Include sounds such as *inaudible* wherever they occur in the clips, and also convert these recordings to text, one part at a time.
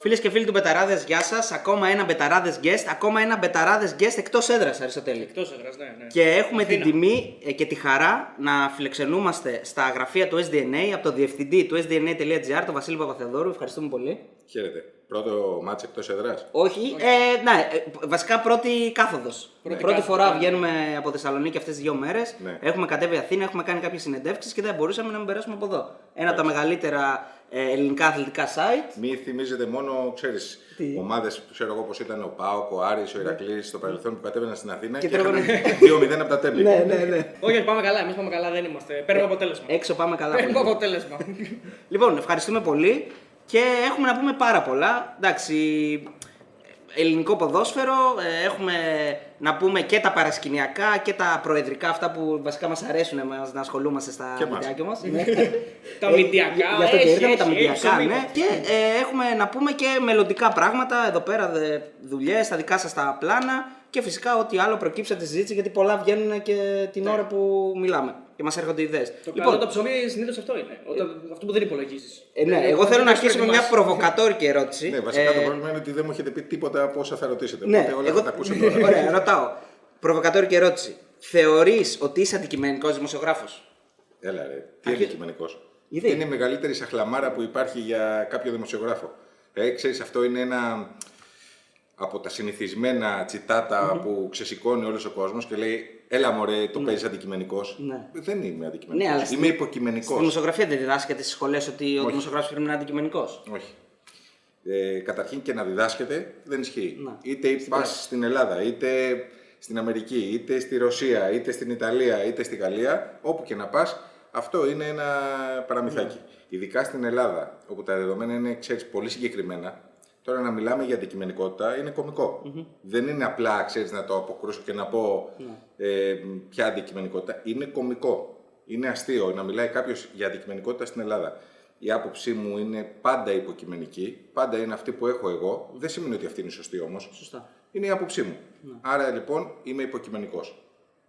Φίλες και φίλοι του Μπεταράδες, γεια σας. Ακόμα ένα Μπεταράδες guest, ακόμα ένα Μπεταράδες guest εκτός έδρας, Αριστοτέλη. Εκτός έδρας, ναι, ναι. Και έχουμε Αθήνα. την τιμή ε, και τη χαρά να φιλοξενούμαστε στα γραφεία του SDNA από το διευθυντή του sdna.gr, τον Βασίλη Παπαθεοδώρου. Ευχαριστούμε πολύ. Χαίρετε. Πρώτο ματς εκτός έδρας. Όχι, ε, ναι, ε, βασικά πρώτη κάθοδος. Πρώτη, κάθοδος, φορά ναι. βγαίνουμε από Θεσσαλονίκη αυτές τις δύο μέρες. Ναι. Έχουμε κατέβει Αθήνα, έχουμε κάνει κάποιες συνεντεύξεις και δεν μπορούσαμε να μην περάσουμε από εδώ. Ένα από τα μεγαλύτερα ε, ελληνικά αθλητικά site. Μη θυμίζετε μόνο, ξέρεις, Τι; ομάδες που ξέρω εγώ πως ήταν ο ΠΑΟΚ, ο Άρης, ο Ηρακλής στο παρελθόν που κατέβαιναν στην Αθήνα Και και, τρώγανε- είχαν 2-0 από τα Τέμπη. ναι, ναι, ναι. Όχι, όχι, πάμε καλά. Εμείς πάμε καλά, δεν είμαστε. Παίρνουμε αποτέλεσμα. Έξω πάμε καλά. Παίρνουμε πολύ. αποτέλεσμα. Λοιπόν, ευχαριστούμε πολύ και έχουμε να πούμε πάρα πολλά. Εντάξει, ελληνικό ποδόσφαιρο, ε, έχουμε να πούμε και τα παρασκηνιακά και τα προεδρικά, αυτά που βασικά μας αρέσουν εμάς να ασχολούμαστε στα Και μας. βιντεάκια μας. Τα μηντιακά, Γι' αυτό και έχει, ήρθαμε, έχει, τα έχει, μηντιακά, ψωμί. ναι. Και ε, έχουμε να πούμε και μελλοντικά πράγματα, εδώ πέρα δε, δουλειές, τα δικά σας τα πλάνα και φυσικά ό,τι άλλο προκύψει από τη συζήτηση, γιατί πολλά βγαίνουν και την ώρα που μιλάμε και μας έρχονται ιδέες. Το καλό το ψωμί συνήθως αυτό είναι. Όταν, αυτό που δεν υπολογίζεις. Ε, ναι, εγώ θέλω να αρχίσω με μια προβοκατόρικη ερώτηση. Ναι, βασικά το Ε, πρόβλημα είναι ότι δεν μου έχετε πει τίποτα από όσα θα ρωτήσετε. Ναι, Οπότε όλα εγώ... θα τα ακούσω τώρα. *laughs* Ωραία, ρωτάω. Προβοκατόρικη ερώτηση. Θεωρείς ότι είσαι αντικειμενικός δημοσιογράφος; Έλα ρε, τι Αρχι- αντικειμενικός. Γιατί; Είναι η μεγαλύτερη σαχλαμάρα που υπάρχει για κάποιο δημοσιογράφο. Ε, ξέρεις, αυτό είναι ένα από τα συνηθισμένα τσιτάτα που ξεσηκώνει όλος ο κόσμος και λέει «Έλα μωρέ, το παίζεις αντικειμενικός». Ναι. Δεν είμαι αντικειμενικός. Ναι, αλλά είμαι στη- Στη υποκειμενικός. δημοσιογραφία δεν διδάσκεται στις σχολές ότι ο δημοσιογράφος πρέπει να είναι αντικειμενικός; Όχι. Ε, καταρχήν και να διδάσκεται δεν ισχύει. Ναι. Είτε πας στην Ελλάδα, είτε στην Αμερική, είτε στη Ρωσία, είτε στην Ιταλία, είτε στη Γαλλία, όπου και να πας, αυτό είναι ένα παραμυθάκι. Ναι. Ειδικά στην Ελλάδα, όπου τα δεδομένα είναι ξέρεις, πολύ συγκεκριμένα, τώρα να μιλάμε για αντικειμενικότητα είναι κωμικό. Δεν είναι απλά ξέρεις, να το αποκρούσω και να πω Ναι. ε, ποια αντικειμενικότητα. Είναι κωμικό. Είναι αστείο να μιλάει κάποιος για αντικειμενικότητα στην Ελλάδα. Η άποψή μου είναι πάντα υποκειμενική, πάντα είναι αυτή που έχω εγώ. Δεν σημαίνει ότι αυτή είναι σωστή όμως. Σωστά. Είναι η άποψή μου. Άρα λοιπόν είμαι υποκειμενικός.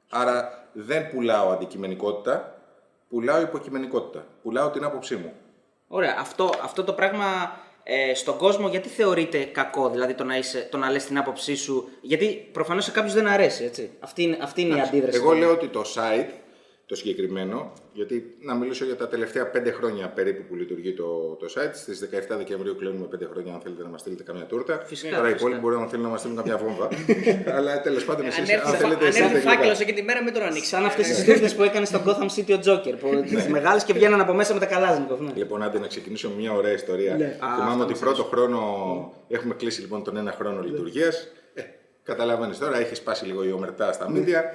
Άρα δεν πουλάω αντικειμενικότητα, πουλάω υποκειμενικότητα. Πουλάω την άποψή μου. Ωραία. Αυτό, αυτό το πράγμα ε, στον κόσμο γιατί θεωρείται κακό, δηλαδή το να, είσαι, το να λες την άποψή σου; Γιατί προφανώς σε κάποιους δεν αρέσει, έτσι. Αυτή είναι, αυτή είναι η αντίδραση. Εγώ λέω ότι το site, το συγκεκριμένο, γιατί να μιλήσω για τα τελευταία πέντε χρόνια περίπου που λειτουργεί το, το site. Στις 17 Δεκεμβρίου κλείνουμε πέντε χρόνια. Αν θέλετε να μας στείλετε καμιά τούρτα. Φυσικά, Τώρα οι φυσικά. υπόλοιποι μπορεί να θέλουν να μας στείλουν καμιά βόμβα. *laughs* Αλλά τέλος πάντων εσείς, Αν αν έρθει θέλετε. αν εσείς έρθει τελικά. φάκελος εκείνη τη μέρα, μην τον ανοίξεις. Σαν αυτές τις τούρτε που έκανε στο Gotham City ο Joker. Που *laughs* τις μεγάλες και βγαίναν από μέσα με τα καλάζνικοφ. Ναι. Λοιπόν, άντε να ξεκινήσω με μια ωραία ιστορία. Ναι. Α, αυτό Θυμάμαι ότι μας πρώτο χρόνο έχουμε κλείσει λοιπόν τον ένα χρόνο λειτουργίας. Ε, Καταλαβαίνεις τώρα, έχει σπάσει λίγο η ομερτά στα μίντια.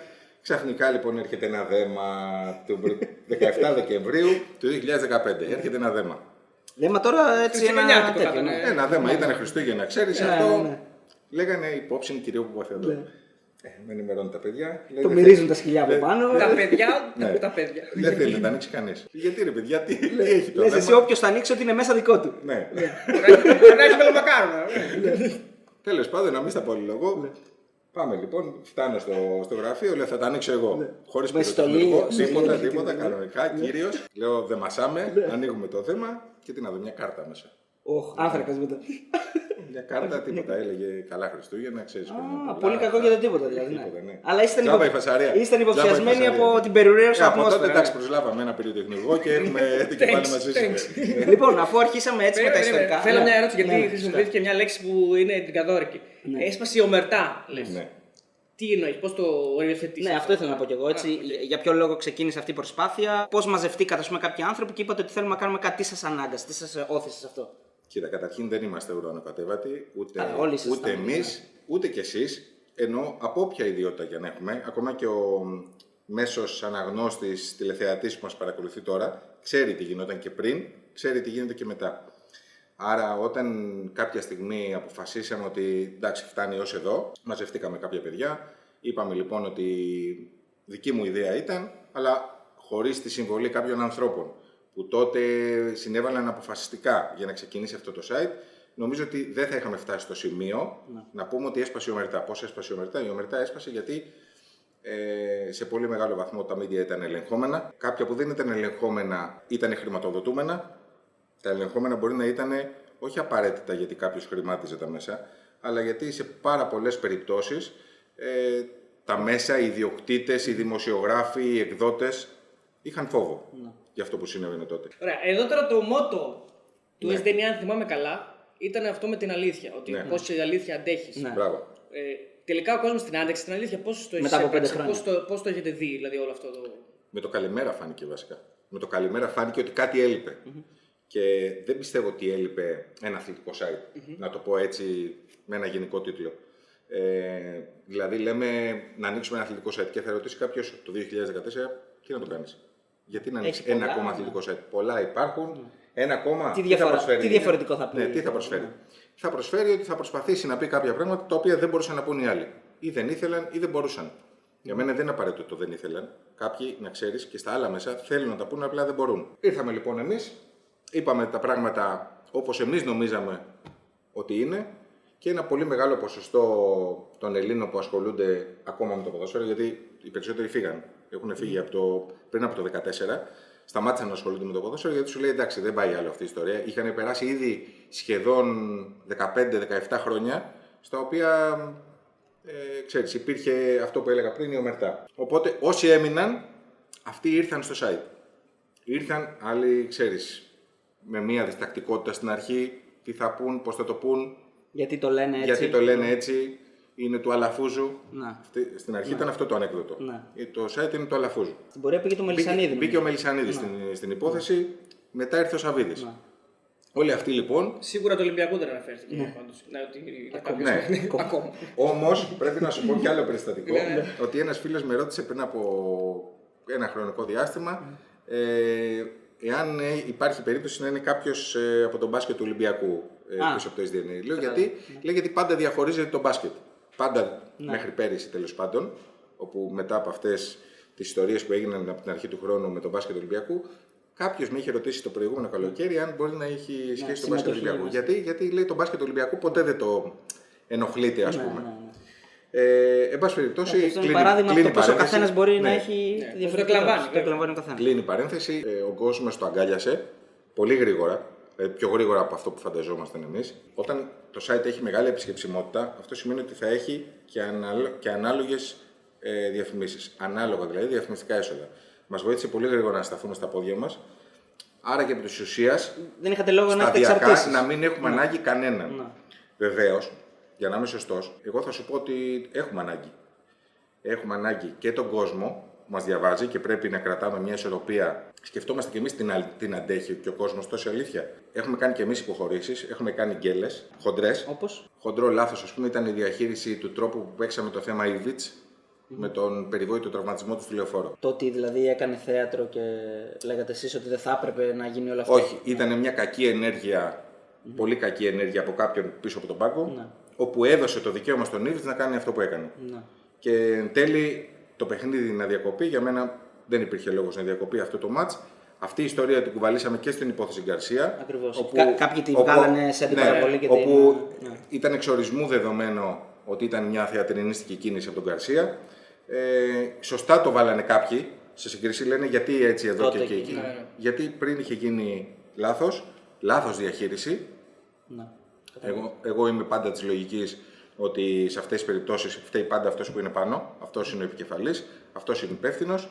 Ξαφνικά λοιπόν έρχεται ένα δέμα του 17 *laughs* Δεκεμβρίου του 2015. Έρχεται ένα δέμα. Ναι, μα τώρα έτσι ένα Χριστουγεννιάτικο τέτοιο. θα ναι. ήταν, Ένα δέμα ήταν Χριστούγεννα, ξέρεις Ναι, αυτό. ναι, ναι. Λέγανε υπόψη κυρίω που εδώ. Ε, με ενημερώνουν τα παιδιά. Λέει, Το δεν μυρίζουν θέλει- τα σκυλιά από δεν- πάνω. Τα παιδιά, Ναι. τα παιδιά. Δεν θέλει να τα ανοίξει κανείς. Γιατί ρε παιδιά, τι, τι έχει το Λες δέμα; εσύ όποιος θα ανοίξει ότι είναι μέσα δικό του. Ναι. Μπορεί να έχει μελομακάρονα. Τέλος πάντων, να μην στα πολυλογώ. Ναι. Πάμε λοιπόν, φτάνω στο, στο γραφείο, λέω θα τα ανοίξω εγώ. Ναι. Χωρίς Με στολή, πυροτεχνικό, με τίποτα, στολή, τίποτα, ναι. κανονικά, κύριο. Λέω δεν μασάμε, ανοίγουμε το θέμα και τι να δω, μια κάρτα μέσα. Οχ, άνθρακα μετά. Μια κάρτα, τίποτα, έλεγε καλά Χριστούγεννα, ξέρεις. Α, πολύ κακό για το τίποτα δηλαδή. Τίποτα, ναι. ναι. Αλλά είστε Τζάμπα η φασαρία. ήσταν Τζάμπα η υποψιασμένοι φασαρία. από την περιουραίωση Ε, από τότε ατμόσφαιρας. εντάξει, προσλάβαμε ένα περιοδικό και έχουμε *laughs* το κεφάλι μαζί thanks. σου. Λοιπόν, αφού αρχίσαμε έτσι με τα Περίμενε, ιστορικά. Θέλω ναι. μια ερώτηση Ναι, γιατί ναι, χρησιμοποιήθηκε μια λέξη που είναι την καθόρικη. Έσπασε η ομερτά, λες. Ναι. Τι εννοείς, πώς το οριοθετείς. Ναι, αυτό; ήθελα να πω κι εγώ. Έτσι, Για ποιο λόγο ξεκίνησε αυτή η προσπάθεια, πώς μαζευτήκατε ας πούμε, κάποιοι άνθρωποι και είπατε ότι θέλουμε να κάνουμε κάτι, τι σα ανάγκασε, τι σας όθησε σε αυτό; Κοίτα, καταρχήν δεν είμαστε ουρανοκατέβατοι, ούτε, Α, όλοι ήσασταν, ούτε ναι. εμείς, ούτε κι εσείς. Ενώ από όποια ιδιότητα για να έχουμε, ακόμα και ο μέσος αναγνώστης τηλεθεατής που μας παρακολουθεί τώρα, ξέρει τι γινόταν και πριν, ξέρει τι γίνεται και μετά. Άρα, όταν κάποια στιγμή αποφασίσαμε ότι εντάξει, φτάνει ως εδώ, μαζευτήκαμε κάποια παιδιά. Είπαμε λοιπόν ότι δική μου ιδέα ήταν, αλλά χωρίς τη συμβολή κάποιων ανθρώπων που τότε συνέβαλαν αποφασιστικά για να ξεκινήσει αυτό το site, νομίζω ότι δεν θα είχαμε φτάσει στο σημείο να πούμε ότι έσπασε η ομερτά. Πώς έσπασε η ομερτά; Η ομερτά έσπασε γιατί ε, σε πολύ μεγάλο βαθμό τα media ήταν ελεγχόμενα. Κάποια που δεν ήταν ελεγχόμενα ήταν χρηματοδοτούμενα. Τα ελεγχόμενα μπορεί να ήταν όχι απαραίτητα γιατί κάποιος χρημάτιζε τα μέσα, αλλά γιατί σε πάρα πολλές περιπτώσεις ε, τα μέσα, οι ιδιοκτήτες, οι δημοσιογράφοι, οι εκδότες είχαν φόβο για αυτό που συνέβαινε τότε. Ωραία, εδώ τώρα το μότο του Ναι. SDN, αν θυμάμαι καλά, ήταν αυτό με την αλήθεια. Ότι Ναι. πόση αλήθεια αντέχεις. Ναι. Μπράβο. Ε, τελικά ο κόσμος την άντεξε την αλήθεια. Πώς το έχει Μετά από πέντε χρόνια. Πώς το, πώς το έχετε δει, δηλαδή όλο αυτό το. Με το καλημέρα φάνηκε βασικά. Με το καλημέρα φάνηκε ότι κάτι έλειπε. Και δεν πιστεύω ότι έλειπε ένα αθλητικό site. Να το πω έτσι με ένα γενικό τίτλο. Ε, δηλαδή, λέμε να ανοίξουμε ένα αθλητικό site και θα ρωτήσει κάποιος το 2014 τι να το κάνεις; Γιατί να ανοίξει ένα πολλά, ακόμα ναι. αθλητικό site. Πολλά υπάρχουν. Ένα ακόμα. Τι θα διαφορά- προσφέρει. τι διαφορετικό θα πει. Ναι, τι θα προσφέρει. Θα προσφέρει ότι θα προσπαθήσει να πει κάποια πράγματα τα οποία δεν μπορούσαν να πούν οι άλλοι. Ή δεν ήθελαν ή δεν μπορούσαν. Για μένα δεν είναι απαραίτητο το δεν ήθελαν. Κάποιοι, να ξέρεις, και στα άλλα μέσα θέλουν να τα πούνε, απλά δεν μπορούν. Ήρθαμε λοιπόν εμείς, είπαμε τα πράγματα όπως εμείς νομίζαμε ότι είναι και ένα πολύ μεγάλο ποσοστό των Ελλήνων που ασχολούνται ακόμα με το ποδόσφαιρο, γιατί οι περισσότεροι φύγαν. Έχουν φύγει από το, πριν από το 2014, σταμάτησαν να ασχολούνται με το ποδόσφαιρο γιατί σου λέει εντάξει, δεν πάει άλλο αυτή η ιστορία. Είχαν περάσει ήδη σχεδόν 15-17 χρόνια, στα οποία ε, ξέρεις, υπήρχε αυτό που έλεγα πριν η ομερτά. Οπότε όσοι έμειναν, αυτοί ήρθαν στο site. Ήρθαν άλλοι, ξέρεις, με μία διστακτικότητα στην αρχή, τι θα πούν, πώς θα το πούν, Γιατί το λένε έτσι. γιατί το λένε έτσι, είναι του Αλαφούζου. Να. Αυτή- Στην αρχή ήταν αυτό το ανέκδοτο. Ναι. Ε, Το site είναι του Αλαφούζου. Στην πορεία πήγε το Μελισανίδη. Μπήκε, μπήκε ο νομίζω. Μελισανίδης στην, στην υπόθεση, μετά ήρθε ο Σαββίδης. Ναι. Όλοι αυτοί λοιπόν Σίγουρα το Ολυμπιακό δεν αναφέρθηκε πάντως. Ναι, ότι είναι κάποιος- *laughs* Ναι. Ακόμα. Όμως πρέπει να σου πω κι άλλο περιστατικό. Ναι, ναι. ότι ένας φίλος με ρώτησε πριν από ένα χρονικό διάστημα ε, εάν ε, υπάρχει περίπτωση να είναι κάποιος από τον μπάσκετ του Ολυμπιακού ε, Α. πίσω από το SDN. Λέω γιατί, λέει, γιατί πάντα διαχωρίζεται το μπάσκετ. Πάντα μέχρι πέρυσι τέλος πάντων, όπου μετά από αυτές τις ιστορίες που έγιναν από την αρχή του χρόνου με τον μπάσκετ του Ολυμπιακού, κάποιος με είχε ρωτήσει το προηγούμενο καλοκαίρι αν μπορεί να έχει σχέση το μπάσκετ του συμμετοχή Ολυμπιακού. μας. Γιατί, γιατί λέει το μπάσκετ του Ολυμπιακού ποτέ δεν το ενοχλείται, ας Ναι, πούμε. ναι, ναι. Ε, εν πάση περιπτώσει, Αυτό είναι κλείνει- παράδειγμα από κλείνει το πόσο ο παρένθεση. καθένας μπορεί να Ναι. έχει Ναι, διαφορετικό. το εκλαμβάνει, Το βέβαια. εκλαμβάνει ο καθένας. Κλείνει η παρένθεση. Ε, ο κόσμος το αγκάλιασε πολύ γρήγορα. Ε, πιο γρήγορα από αυτό που φανταζόμασταν εμείς. Όταν το site έχει μεγάλη επισκεψιμότητα, αυτό σημαίνει ότι θα έχει και, ανάλο, και ανάλογες ε, διαφημίσεις. Ανάλογα δηλαδή διαφημιστικά έσοδα. Μας βοήθησε πολύ γρήγορα να σταθούμε στα πόδια μας. Άρα και επί τη ουσίας, Δεν είχατε λόγο να έχετε σταδιακά εξαρτήσεις. να μην έχουμε ανάγκη κανέναν. Ναι. Βεβαίως, για να είμαι σωστός, εγώ θα σου πω ότι έχουμε ανάγκη. Έχουμε ανάγκη και τον κόσμο που μας διαβάζει και πρέπει να κρατάμε μια ισορροπία. Σκεφτόμαστε κι εμείς την, αλ- την αντέχει και ο κόσμος τόση αλήθεια. Έχουμε κάνει κι εμείς υποχωρήσεις, έχουμε κάνει γκέλες, χοντρές. Όπως; Χοντρό λάθος, ας πούμε, ήταν η διαχείριση του τρόπου που παίξαμε το θέμα Ιβιτ με τον περιβόητο τραυματισμό του στη λεωφόρο. Το ότι δηλαδή έκανε θέατρο και λέγατε εσείς ότι δεν θα έπρεπε να γίνει όλο αυτό. Όχι, ήταν μια κακή ενέργεια, πολύ κακή ενέργεια από κάποιον πίσω από τον πάγκο, Ναι. όπου έδωσε το δικαίωμα στον Ήβιτ να κάνει αυτό που έκανε. Ναι. Και εν τέλει το παιχνίδι να διακοπεί, για μένα δεν υπήρχε λόγος να διακοπεί αυτό το μάτ. Αυτή η ιστορία την κουβαλήσαμε και στην υπόθεση Γκαρσία. Ακριβώς. Κα- κάποιοι τη βγάλανε σε αντιπαραβολή και την- Όπου ναι. ήταν εξορισμού δεδομένο ότι ήταν μια θεατρινίστικη κίνηση από τον Γκαρσία. Ε, σωστά το βάλανε κάποιοι σε συγκρίση, λένε γιατί έτσι εδώ Τότε και εκεί. και εκεί. εκεί. Ναι, ναι. Γιατί πριν είχε γίνει λάθος, λάθος διαχείριση, Ναι. εγώ, εγώ είμαι πάντα της λογικής ότι σε αυτές τις περιπτώσεις φταίει πάντα αυτός που είναι πάνω. Αυτός είναι ο επικεφαλής, αυτός είναι υπεύθυνος.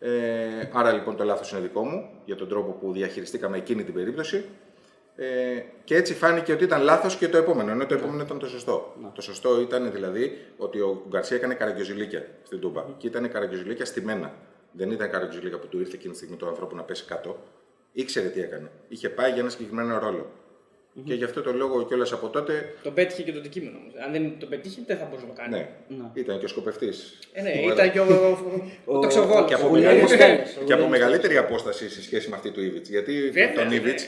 Ε, άρα λοιπόν το λάθος είναι δικό μου για τον τρόπο που διαχειριστήκαμε εκείνη την περίπτωση. Ε, και έτσι φάνηκε ότι ήταν λάθος και το επόμενο, ενώ το επόμενο ήταν το σωστό. Το σωστό ήταν δηλαδή ότι ο Γκαρσία έκανε καραγκιοζηλίκια στην Τούμπα. Και ήταν καραγκιοζηλίκια στημένα. Δεν ήταν καραγκιοζηλίκια που του ήρθε εκείνη τη στιγμή του ανθρώπου να πέσει κάτω. Ήξερε τι έκανε. Είχε πάει για ένα συγκεκριμένο ρόλο. Και γι' αυτό το λόγο κιόλας από τότε Το πέτυχε και το αντικείμενο όμως. Αν δεν το πετύχε, δεν θα μπορούσε να το κάνει. Ναι, ήταν και ο σκοπευτής. Ε, ναι, ήταν και ο, ο, ο, τοξοβόλος. Και από, Ο μεγαλύτερη, Γουλιανός Στέλνος, ο και από Γουλιανός μεγαλύτερη απόσταση σε σχέση με αυτή του Ήβιτ. Γιατί Βέβαια, τον ναι. Ήβιτ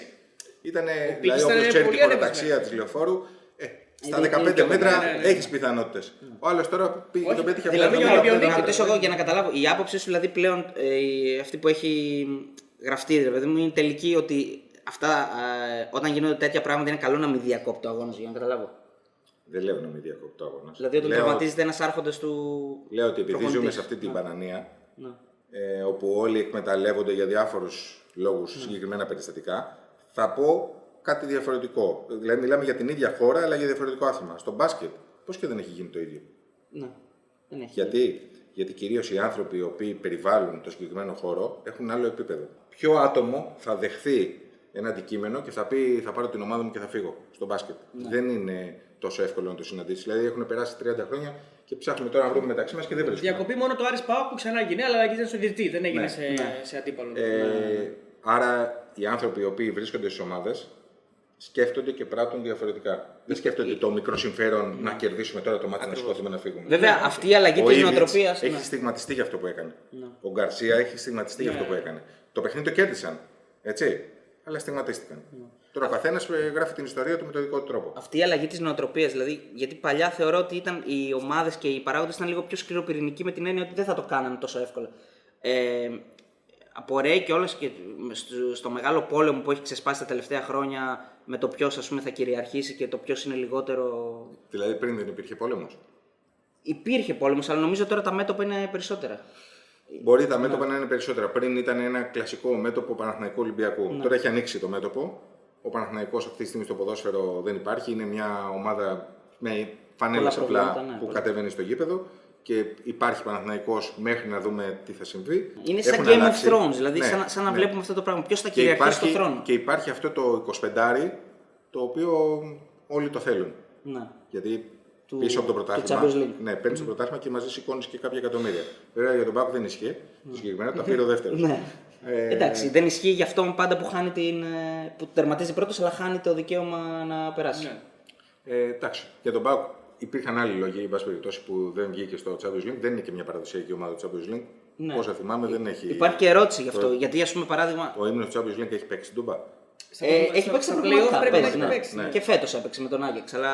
ήταν. Πίκης Δηλαδή, ήταν όποιο ξέρει πολύ την χωροταξία ανεβασμένος. της λεωφόρου, ε, στα Είναι- 15 είναι και μέτρα ναι, ναι, ναι. έχεις πιθανότητες. Ο άλλος τώρα πήγε και Όχι, τον πέτυχε από Δηλαδή, τα για να, 70 Ολυμπιακό να μέτρα. ρωτήσω εγώ για να καταλάβω, η άποψη σου δηλαδή πλέον, ε, η- αυτή που έχει γραφτεί, ρε παιδί μου, είναι τελική ότι αυτά, ε, όταν γίνονται τέτοια πράγματα είναι καλό να μην διακόπτει ο αγώνα για να καταλάβω. Δεν λέω να μην διακόπτω το αγώνα. Δηλαδή, όταν λέω, τραυματίζεται ένας άρχοντας του. λέω ότι επειδή προπονητής. ζούμε σε αυτή την μπανανία, Ναι. ε, όπου όλοι εκμεταλλεύονται για διάφορους λόγους συγκεκριμένα περιστατικά, θα πω κάτι διαφορετικό. Δηλαδή, μιλάμε για την ίδια χώρα, αλλά για διαφορετικό άθλημα. Στο μπάσκετ, πώς και δεν έχει γίνει το ίδιο; Ναι. Δεν έχει. Γιατί, Γιατί κυρίως οι άνθρωποι οι οποίοι περιβάλλουν το συγκεκριμένο χώρο έχουν άλλο επίπεδο. Ποιο άτομο θα δεχθεί ένα αντικείμενο και θα πει θα πάρω την ομάδα μου και θα φύγω στο μπάσκετ. Δεν είναι τόσο εύκολο να το συναντήσεις. Δηλαδή έχουν περάσει 30 χρόνια και ψάχνουμε τώρα να βρούμε μεταξύ μας και δεν βρίσκουμε. Διακοπή μόνο το Άρης Πάο που ξανά έγινε, αλλά έγινε στο διετή, δεν έγινε Ναι. σε, Ναι. σε αντίπαλο. Ε, άρα οι άνθρωποι οι οποίοι βρίσκονται στις ομάδες σκέφτονται και πράττουν διαφορετικά. Δεν σκέφτονται το μικρό συμφέρον να κερδίσουμε τώρα το μάτι να σηκώθουμε να φύγουμε. Βέβαια, αυτή η αλλαγή Ο της Ήβιτς νοοτροπίας. έχει στιγματιστεί για αυτό που έκανε. Ο Γκαρσία έχει στιγματιστεί για αυτό που έκανε. Το παιχνίδι το κέρδισαν. Έτσι. Αλλά στιγματίστηκαν. Τώρα ο καθένας γράφει την ιστορία του με τον δικό του τρόπο. Αυτή η αλλαγή της νοοτροπίας, δηλαδή, γιατί παλιά θεωρώ ότι ήταν οι ομάδες και οι παράγοντες ήταν λίγο πιο σκληροπυρηνικοί με την έννοια ότι δεν θα το κάνανε τόσο εύκολα. Ε, απορρέει και όλες και στο, στο μεγάλο πόλεμο που έχει ξεσπάσει τα τελευταία χρόνια με το ποιος θα κυριαρχήσει και το ποιος είναι λιγότερο. Δηλαδή πριν δεν υπήρχε πόλεμος. Υπήρχε πόλεμος, αλλά νομίζω τώρα τα μέτωπα είναι περισσότερα. Μπορεί τα μέτωπα να είναι περισσότερα. Πριν ήταν ένα κλασικό μέτωπο Παναθηναϊκού Ολυμπιακού. Τώρα έχει ανοίξει το μέτωπο. Ο Παναθηναϊκός αυτή τη στιγμή στο ποδόσφαιρο δεν υπάρχει. Είναι μια ομάδα με φανέλες Πολλά απλά προβλήματα, ναι, που πολλά. κατεβαίνει στο γήπεδο. Και υπάρχει Παναθηναϊκός μέχρι να δούμε τι θα συμβεί. Είναι σαν Έχουν Game αλλάξει. of Thrones, δηλαδή Ναι, σαν, σαν να ναι. βλέπουμε αυτό το πράγμα. Ποιος θα Και κυριαρχήσει υπάρχει, στο θρόνο; και υπάρχει αυτό το 25 το οποίο όλοι το θέλουν. Ναι. Γιατί Του- πίσω από το του πρωτάθλημα. Champions League. Ναι, παίρνεις το πρωτάθλημα και μαζί σηκώνεις και κάποια εκατομμύρια. Βέβαια για τον Πάκο δεν ισχύει. Το συγκεκριμένο τα πήρε ο δεύτερο. Ναι. Ε, Εντάξει, δεν ισχύει για αυτόν πάντα που, χάνει την, ε, που τερματίζει πρώτος, αλλά χάνει το δικαίωμα να περάσει. Ναι. Ε, εντάξει, για τον Πάουκ υπήρχαν άλλοι λόγοι, εν πάση περιπτώσει, που δεν βγήκε στο Champions League. Δεν είναι και μια παραδοσιακή ομάδα του Champions League. Ναι. Όσα θυμάμαι, δεν έχει. Υπάρχει και ερώτηση γι' αυτό. Γιατί, ας πούμε, παράδειγμα. Ο ύμνος του Champions League έχει παίξει ντούμπα. Στα- Ε, στα- έχει παίξει στα τα playoff προβλήματα. πρέπει να παίζει, έχει ναι. παίξει. Ναι. Και φέτος έπαιξε με τον Άγιαξ, αλλά.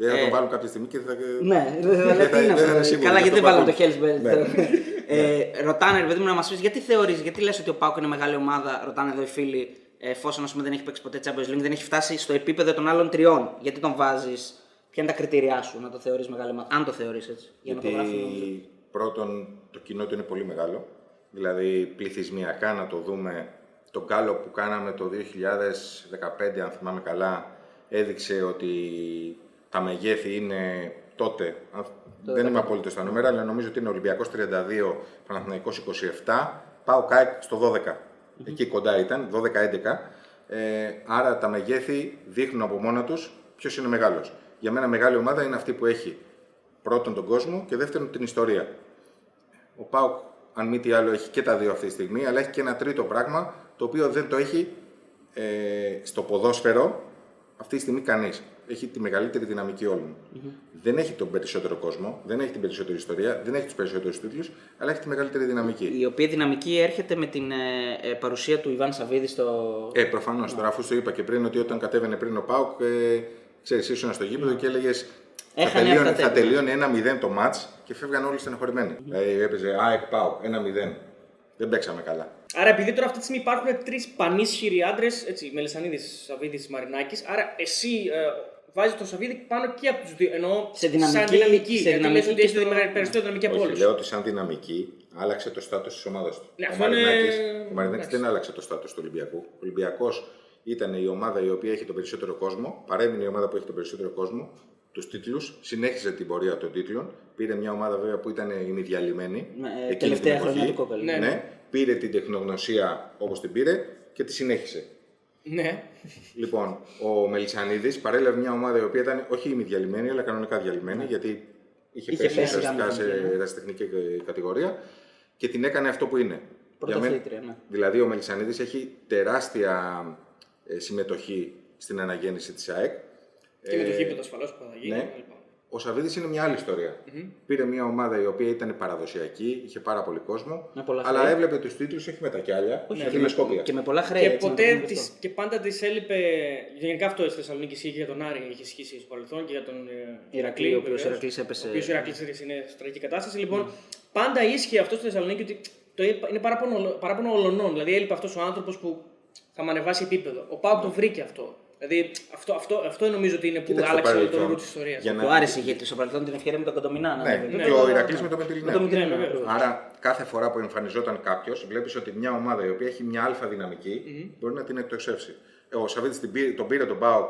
Δεν θα Ε, τον βάλουν κάποια στιγμή και θα. Ναι, δεν δηλαδή *laughs* θα- τι είναι δεν θα είναι αυτό. σίγουρο, Καλά, γι' γιατί αυτό δεν βάλαμε το πάμε. Χέλσμπεργκ. Ναι. Ε, ρωτάνε, ρε παιδί μου, να μας πεις γιατί θεωρείς, γιατί λες ότι ο Πάουκ είναι μεγάλη ομάδα, ρωτάνε εδώ οι φίλοι, εφόσον ας πούμε, δεν έχει παίξει ποτέ Champions League, δεν έχει φτάσει στο επίπεδο των άλλων τριών. Γιατί τον βάζεις, ποια είναι τα κριτήριά σου να το θεωρείς μεγάλη ομάδα, αν το θεωρείς έτσι. Για να το Γιατί γράφουμε. πρώτον το κοινό του είναι πολύ μεγάλο. Δηλαδή πληθυσμιακά να το δούμε, το γκάλο που κάναμε το 2015, αν θυμάμαι καλά, έδειξε ότι τα μεγέθη είναι τότε, αν- δεν είμαι απόλυτος στα νούμερα, αλλά νομίζω ότι είναι Ολυμπιακός 32, Παναθηναϊκός 27, πάω ΚΑΕΚ στο 12. Εκεί κοντά ήταν, 12-11. Ε, άρα τα μεγέθη δείχνουν από μόνα τους ποιος είναι μεγάλος. Για μένα μεγάλη ομάδα είναι αυτή που έχει πρώτον τον κόσμο και δεύτερον την ιστορία. Ο Πάουκ, αν μη τι άλλο, έχει και τα δύο αυτή τη στιγμή, αλλά έχει και ένα τρίτο πράγμα το οποίο δεν το έχει ε, στο ποδόσφαιρο αυτή τη στιγμή κανείς. Έχει τη μεγαλύτερη δυναμική όλων. Δεν έχει τον περισσότερο κόσμο, δεν έχει την περισσότερη ιστορία, δεν έχει τους περισσότερους τίτλους, αλλά έχει τη μεγαλύτερη δυναμική. Η οποία δυναμική έρχεται με την ε, ε, παρουσία του Ιβάν Σαββίδη στο. Ε, προφανώς. Τώρα, αφού σου είπα και πριν ότι όταν κατέβαινε πριν ο Πάουκ, ε, ξέρεις, ήσουν στο γήπεδο και έλεγες. Θα Έχανε τελείωνε, αυτά θα τα τελείωνε ένα 0 το match και φεύγαν όλοι στενοχωρημένοι. Δηλαδή έπαιζε ΑΕΚ Πάουκ, ένα 0. Δεν παίξαμε καλά. Άρα, επειδή τώρα αυτή τη στιγμή υπάρχουν τρεις πανίσχυροι άντρες, έτσι, Μελισανίδης, Σαββίδης, Μαρινάκης, άρα εσύ ε, βάζει τον Σαββίδη πάνω και από τους δύο. Εννοώ Σε δυναμική- σαν δυναμική. σε γιατί δυναμική λες ότι και έχει στο- τη περισσότερη δυναμική από Όχι, όλους. λέω ότι σαν δυναμική άλλαξε το στάτος της ομάδας του. Ναι, ο αυτό είναι- Μαρινάκης, ο Μαρινάκης εντάξει. δεν άλλαξε το στάτος του Ολυμπιακού. Ο Ολυμπιακός ήταν η ομάδα η οποία έχει τον περισσότερο κόσμο, παρέμεινε η ομάδα που έχει τον περισσότερο κόσμο, τους τίτλους, συνέχισε την πορεία των τίτλων. Πήρε μια ομάδα βέβαια που ήταν ημιδιαλυμένη. Με, ε, εκείνη την τελευταία εποχή. χρονιά του κόκκαλου. Ναι. Ναι, πήρε την τεχνογνωσία όπως την πήρε και τη συνέχισε. Ναι. Λοιπόν, ο Μελισανίδης παρέλαβε μια ομάδα η οποία ήταν όχι ημιδιαλυμένη, αλλά κανονικά διαλυμένη, γιατί είχε, Είχε πέσει πέσει ουσιαστικά γάμο σε εθνική, ναι. ερασιτεχνική κα- κατηγορία και την έκανε αυτό που είναι. Για μένα- Πρωταθλήτρια, ναι. Δηλαδή, ο Μελισανίδης έχει τεράστια ε, συμμετοχή στην αναγέννηση της ΑΕΚ. Και με το Ε, γήπεδο ασφαλώς που θα γίνει. ναι. κλπ. Ο Σαββίδης είναι μια άλλη ιστορία. Πήρε μια ομάδα η οποία ήταν παραδοσιακή, είχε πάρα πολύ κόσμο, Με πολλά αλλά χρέη. έβλεπε τους τίτλους όχι με τα κιάλια, Όχι, με και, τη μεσκόπια. με, και με πολλά χρέη. Και, έτσι, να το ποτέ πούμε της, αυτό. και πάντα της έλειπε. Γενικά αυτό στη Θεσσαλονίκης ισχύει και για τον Άρη, είχε ισχύσει στο παρελθόν και για τον ε, Ηρακλή, ο οποίος βεβαίως. Ηρακλής έπεσε- Ο οποίος Ηρακλής είναι σε τραγική κατάσταση. Λοιπόν, πάντα ίσχυε αυτό στη Θεσσαλονίκη ότι το είπα- είναι παράπονο, παράπονο ολονών. Δηλαδή έλειπε αυτός ο άνθρωπος που θα με ανεβάσει επίπεδο. Ο Πάουκ το βρήκε αυτό. Δηλαδή αυτό, αυτό, αυτό νομίζω ότι είναι που Κοίταξε το άλλαξε όλο το παρελθόν. ρούχο της ιστορίας. Για να- Του άρεσε γιατί στο παρελθόν την ευκαιρία με τον Κοντομινά. να Ναι, ανέβει. και ο Ηρακλής με το Μητυλινέο. Με το Μητυλινέο, Ναι, ακριβώς. βεβαίως. Άρα, κάθε φορά που εμφανιζόταν κάποιος, βλέπεις ότι μια ομάδα η οποία έχει μια αλφα δυναμική μπορεί να την εκτοξεύσει. Ο Σαββίδης τον πήρε τον Πάοκ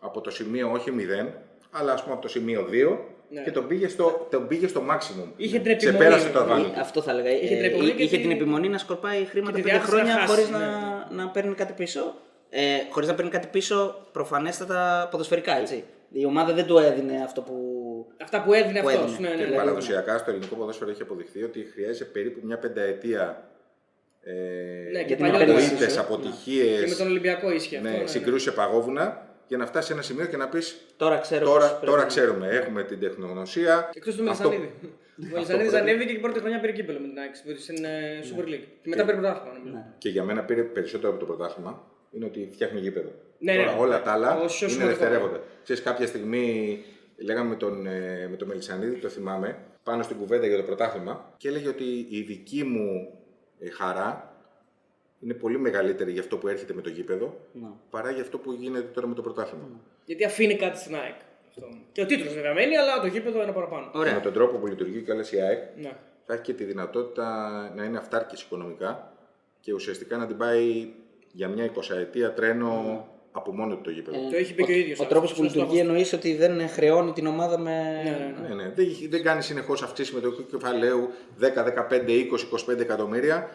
από το σημείο όχι 0, αλλά ας πούμε από το σημείο 2 Ναι. και τον πήγε στο, τον πήγε στο maximum. Είχε την επιμονή, Ξεπέρασε το δηλαδή. αδβάνι του. Αυτό θα έλεγα. Είχε την Ε, επιμονή και είχε τη- την επιμονή να σκορπάει χρήματα και τη πέντε διάθεση να χρόνια χάσει, χωρίς ναι. να, να παίρνει κάτι πίσω. Ε, χωρίς να παίρνει κάτι πίσω προφανέστατα ποδοσφαιρικά, έτσι. Η ομάδα δεν του έδινε αυτό που. Αυτά που έδινε Που αυτός. έδινε. Ναι, ναι, Και ναι. παραδοσιακά στο ελληνικό ποδόσφαιρο έχει αποδειχθεί ότι χρειάζεται περίπου μια πενταετία ε, Ναι, και Για την παλιότερα. επένδυση. ήττες, Ναι. αποτυχίες, Και με τον Ολυμπιακό ίσχυε αυτό. ναι, ναι, ναι. συγκρούσεις σε παγόβουνα για να φτάσει σε ένα σημείο και να πεις Τώρα ξέρω. πώς τώρα, πρέπει τώρα να- ξέρουμε, έχουμε την τεχνογνωσία. Εκτός του Αυτό- Μελισανίδη. *laughs* Ο Μελισανίδης πρέπει. ανέβηκε και πρώτη χρονιά πήρε κύπελο με την ΑΕΚ στην ε, Super League. Και μετά πήρε πρωτάθλημα. νομίζω. Ναι. Και για μένα πήρε περισσότερο από το πρωτάθλημα είναι ότι φτιάχνει γήπεδο. Ναι, Τώρα ναι. όλα τα άλλα Όσο είναι σημαντικό. δευτερεύοντα. Ξέρεις, κάποια στιγμή λέγαμε με τον, ε, με τον Μελισανίδη, το θυμάμαι, πάνω στην κουβέντα για το πρωτάθλημα και έλεγε ότι η δική μου ε, χαρά είναι πολύ μεγαλύτερη για αυτό που έρχεται με το γήπεδο Ναι. παρά για αυτό που γίνεται τώρα με το πρωτάθλημα. Γιατί αφήνει κάτι στην ΑΕΚ. Αυτό. Και ο τίτλος βέβαια μένει, αλλά το γήπεδο είναι παραπάνω. Και με Ωραία. τον τρόπο που λειτουργεί και η ΑΕΚ Ναι. θα έχει και τη δυνατότητα να είναι αυτάρκης οικονομικά και ουσιαστικά να την πάει για μια 20 ετία τρένο από μόνο του το γήπεδο. Το έχει πει και ο ίδιος. Ο τρόπος που λειτουργεί εννοείς ότι δεν χρεώνει την ομάδα με. Ναι, ναι, ναι. Ναι, ναι. Δεν, δεν κάνει συνεχώς αυξήσεις με το κεφαλαίου 10, 15, 20, 25 εκατομμύρια.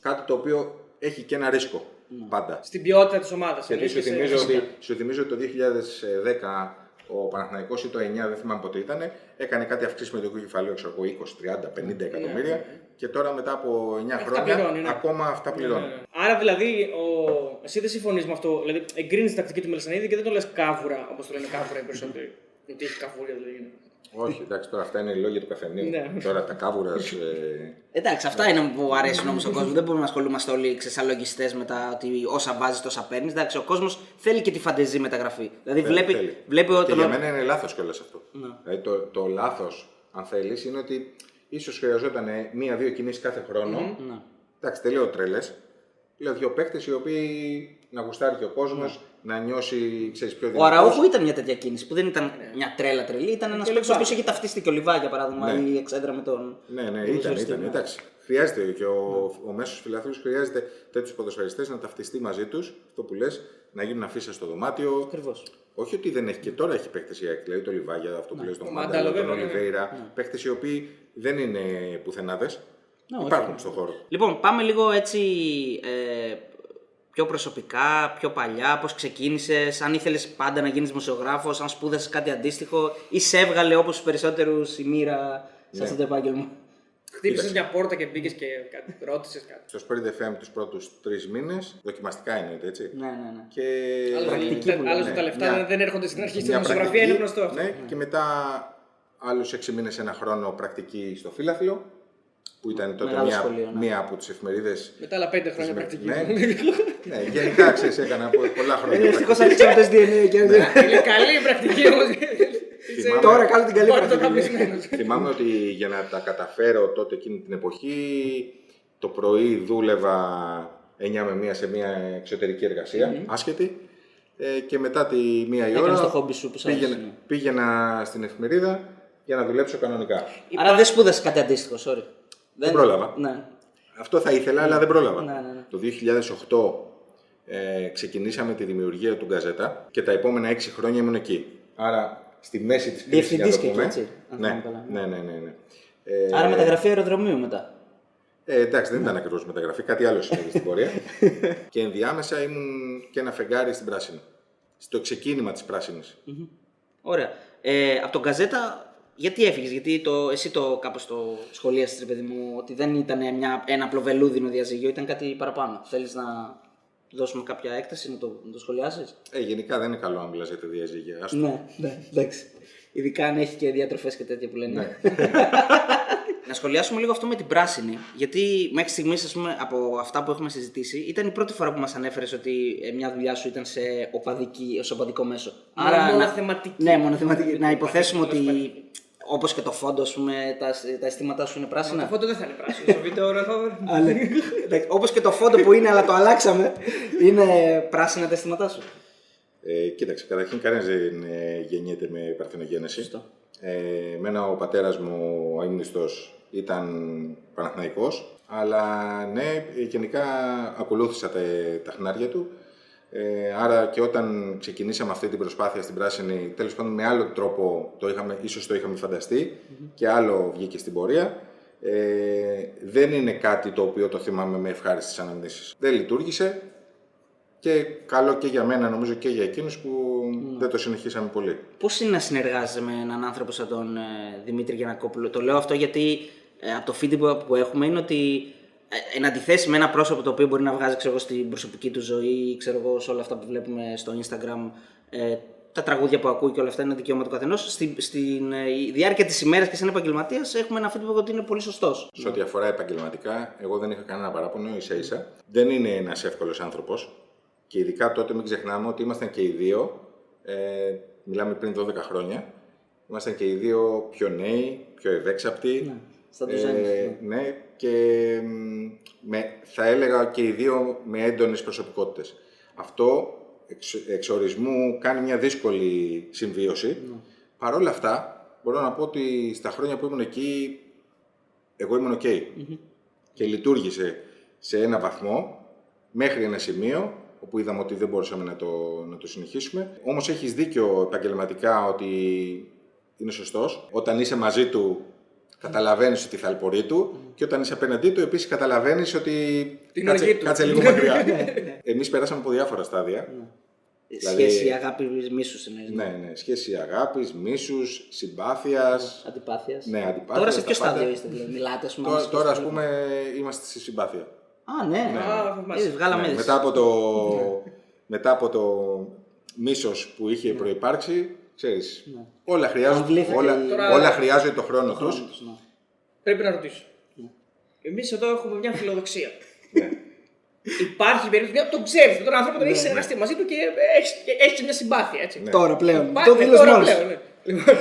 Κάτι το οποίο έχει και ένα ρίσκο πάντα. Στην ποιότητα της ομάδας. Γιατί σου θυμίζω, ότι, σου θυμίζω ότι το 2010 ο Παναθηναϊκός ή το 9, δεν θυμάμαι πότε ήταν, έκανε κάτι αυξήσει με το κεφαλαίο, ξέρω εγώ, 20, 30, 50 εκατομμύρια. ναι, ναι. Και τώρα μετά από 9 Αυτά χρόνια πληρώνει, ναι. ακόμα αυτά πληρώνει. Άρα δηλαδή, ο... εσύ δεν συμφωνείς με αυτό. Δηλαδή, εγκρίνεις τη τακτική του Μελισανίδη και δεν το λες κάβουρα, όπως το λένε κάβουρα οι περισσότεροι. *laughs* Ότι έχει καβούρια δηλαδή. Όχι, εντάξει, τώρα αυτά είναι οι λόγια του καθενείου. Ναι. Τώρα τα κάβουρας. Ε, Εντάξει, αυτά είναι που αρέσουν όμως στον κόσμο. Δεν μπορούμε να ασχολούμαστε όλοι ξεσαλογιστέ με τα ότι όσα βάζεις, τόσα παίρνεις. Εντάξει, ο κόσμος θέλει και τη φαντεζή μεταγραφή. Δηλαδή βλέπει, θέλει. βλέπει και τον. για μένα είναι λάθος κιόλας αυτό. Ναι. Δηλαδή το, το λάθος, αν θέλεις, είναι ότι ίσως χρειαζόταν μία-δύο κινήσεις κάθε χρόνο. Ναι. Εντάξει, τελείω τρελέ. Λέω δύο παίκτες οι οποίοι να γουστάρει και ο κόσμος, να νιώσει ξέρεις, πιο Ο δυνατός. Αραούχο ήταν μια τέτοια κίνηση που δεν ήταν μια τρέλα τρελή. Ήταν ένας Και παίκτης ο Λιβάη. οποίος είχε ταυτιστεί και ο Λιβάη για παράδειγμα Ναι. ή εξέδρα με τον. Ναι, ναι, τον ήταν, Ζωστή, ήταν. ναι. Εντάξει. Χρειάζεται και ο, ο μέσος φιλαθλό χρειάζεται τέτοιους ποδοσφαιριστές να ταυτιστεί μαζί τους, αυτό που λες, να γίνουν αφήσεις στο δωμάτιο. Ακριβώς. Όχι ότι δεν έχει και τώρα έχει παίκτες η ΑΕΚ, δηλαδή το Λιβάγια, αυτό που λες, τον Το Μάνταλο, Μάνταλο, τον βέβαια, ναι. Ολιβέηρα. Παίκτες οι οποίοι δεν είναι πουθενάδες. Όχι. Υπάρχουν στον χώρο. Λοιπόν, πάμε λίγο έτσι ε, πιο προσωπικά, πιο παλιά, πώς ξεκίνησες, αν ήθελες πάντα να γίνεις δημοσιογράφος, αν σπούδασες κάτι αντίστοιχο ή σε έβγαλε όπως τους περισσότερους η μοίρα σε Ναι. αυτό το επάγγελμα. Χτύπησες μια πόρτα και μπήκες και κάτι, ρώτησες κάτι. Στο Spirit FM τους πρώτους τρεις μήνες, δοκιμαστικά εννοείται έτσι. Ναι, ναι, ναι. Και Πρακτική που Άλλωστε λέμε. τα λεφτά Μια- δεν έρχονται στην αρχή. Στην μια δημοσιογραφία είναι πρακτική, γνωστό αυτό. Ναι, και μετά άλλους 6 μήνες, ένα χρόνο πρακτική στο Φύλαθλο, που ήταν τότε Μεγάλο μία, σχολείο, ναι. μία από τις εφημερίδες. Μετά άλλα πέντε χρόνια Ναι. πρακτική. Ναι. ναι, γενικά ξέρεις, έκανα πο- πολλά χρόνια. Ευτυχώς πρακτική. ανοίξαμε το DNA και Είναι καλή η πρακτική όμως. Θυμάμαι- Τώρα κάνω την καλή Πάρε το πρακτική. καπνισμένος. Θυμάμαι ότι για να τα καταφέρω τότε εκείνη την εποχή, το πρωί δούλευα 9 με 1 σε μια εξωτερική εργασία, άσχετη. Ε, και μετά τη μία η Έκανες ώρα το χόμπι σου που σ' άρεσε, πήγαινα, ναι. πήγαινα στην εφημερίδα για να δουλέψω κανονικά. Άρα δεν σπούδασες κάτι αντίστοιχο, sorry. Δεν πρόλαβα. Ναι. Αυτό θα ήθελα, αλλά δεν πρόλαβα. Ναι, ναι, ναι. Το 2008 ε, ξεκινήσαμε τη δημιουργία του Γκαζέτα και τα επόμενα 6 χρόνια ήμουν εκεί. Άρα στη μέση της κρίσης, για να Διευθυντής το και εκεί, πούμε. έτσι, αν Ναι, θυμάμαι καλά. ναι, ναι, ναι, ναι. Ε, Άρα μεταγραφή αεροδρομίου μετά. Ε, εντάξει, δεν ήταν ακριβώς μεταγραφή, κάτι άλλο συνέβη στην πορεία. *laughs* και ενδιάμεσα ήμουν και ένα φεγγάρι στην πράσινη. Στο ξεκίνημα της πράσινης. Ωραία. Ε, από τον Καζέτα, γιατί έφυγες, Γιατί το, εσύ το κάπως το σχολίασες, ρε παιδί μου, ότι δεν ήταν μια, ένα απλό βελούδινο διαζύγιο, ήταν κάτι παραπάνω. Θέλεις να δώσουμε κάποια έκταση, να το, να το σχολιάσεις; Ε, γενικά δεν είναι καλό αν μιλά για τη διαζύγια. Ας το- Ναι, ναι, εντάξει. Ειδικά αν έχει και διατροφές και τέτοια που λένε. Ναι. *laughs* να σχολιάσουμε λίγο αυτό με την πράσινη. Γιατί μέχρι στιγμής, από αυτά που έχουμε συζητήσει, ήταν η πρώτη φορά που μας ανέφερες ότι ε, μια δουλειά σου ήταν σε, οπαδική, σε οπαδικό μέσο. Μόνο να- θεματική. Ναι, μόνο θεματική. να υποθέσουμε Τέλος πάντων. ότι όπως και το φόντο, ας πούμε, τα, τα αισθήματά σου είναι Το πράσινα. φώτο δεν θα είναι πράσινο. Στο βίντεο θα Όπως και το φόντο που είναι, αλλά το αλλάξαμε, είναι πράσινα τα αισθήματά σου. Ε, κοίταξε, καταρχήν κανένας δεν ε, γεννιέται με παρθενογένεση. Σωστό. Ε, εμένα ο πατέρας μου, ο ύμνηστος, ήταν Παναθηναϊκός, αλλά ναι, γενικά ακολούθησα τα, τα χνάρια του. Ε, άρα και όταν ξεκινήσαμε αυτή την προσπάθεια στην πράσινη, τέλος πάντων με άλλο τρόπο το είχαμε, ίσως το είχαμε φανταστεί και άλλο βγήκε στην πορεία. Ε, δεν είναι κάτι το οποίο το θυμάμαι με ευχάριστες αναμνήσεις. Δεν λειτουργήσε και καλό και για μένα νομίζω και για εκείνους που δεν το συνεχίσαμε πολύ. Πώς είναι να συνεργάζεσαι με έναν άνθρωπο σαν τον ε, Δημήτρη Γιανακόπουλο; Το λέω αυτό γιατί ε, από το feedback που έχουμε είναι ότι ε, εν αντιθέσει με ένα πρόσωπο το οποίο μπορεί να βγάζει ξέρω, εγώ, στην προσωπική του ζωή, ξέρω εγώ, σε όλα αυτά που βλέπουμε στο Instagram, ε, τα τραγούδια που ακούει και όλα αυτά είναι δικαίωμα του καθενός. Στη, στην ε, η διάρκεια της ημέρας και σαν επαγγελματίας έχουμε ένα feedback ότι είναι πολύ σωστός. Σε ό,τι αφορά επαγγελματικά, εγώ δεν είχα κανένα παράπονο, ίσα ίσα. Δεν είναι ένας εύκολος άνθρωπος. Και ειδικά τότε μην ξεχνάμε ότι ήμασταν και οι δύο, ε, μιλάμε πριν 12 χρόνια, ήμασταν και οι δύο πιο νέοι, πιο ευέξαπτοι. Ναι, στα τουζάνια, ε, ναι, και μ, με, θα έλεγα και οι δύο με έντονες προσωπικότητες. Αυτό εξ, εξορισμού κάνει μια δύσκολη συμβίωση. Παρ' όλα αυτά, μπορώ να πω ότι στα χρόνια που ήμουν εκεί, εγώ ήμουν ok. Και λειτουργήσε σε ένα βαθμό, μέχρι ένα σημείο, όπου είδαμε ότι δεν μπορούσαμε να το, να το συνεχίσουμε. Όμως έχεις δίκιο επαγγελματικά ότι είναι σωστός. Όταν είσαι μαζί του, καταλαβαίνεις ότι θα αλπορεί του και όταν είσαι απέναντί του, επίσης καταλαβαίνεις ότι Την κάτσε, οργή του. κάτσε λίγο μακριά. *laughs* Εμείς περάσαμε από διάφορα στάδια. Δηλαδή- Σχέση αγάπη μίσους εννοείς. Ναι, ναι. Σχέση αγάπης, μίσους, συμπάθειας. Αντιπάθειας. Ναι, αντιπάθειας, Τώρα σε τα ποιο πάντα. στάδιο είστε, δηλαδή, μιλάτε, ας πούμε. Τώρα, σε ποιο τώρα ας στάδιο; πούμε, είμαστε στη συμπάθεια. Α, ναι. Α, θαυμάσια. Είδες, βγάλαμε Ναι, είδηση. μετά, από το, μετά από το μίσος που είχε προϋπάρξει, ξέρεις, όλα, χρειάζονται, Αμβλήθηκε όλα, η- Τώρα- όλα χρειάζονται το χρόνος τους. Χρόνος, ναι. Πρέπει να ρωτήσω. Εμείς εδώ έχουμε μια φιλοδοξία. *laughs* Ναι. Υπάρχει περίπτωση, μια- τον ξέρεις τον άνθρωπο, τον έχεις συνεργαστεί μαζί του και έχει μια συμπάθεια. Έτσι. Ναι. Τώρα πλέον. Υπά- Το ναι, δήλωσε τώρα μόλις. πλέον, ναι. Λοιπόν,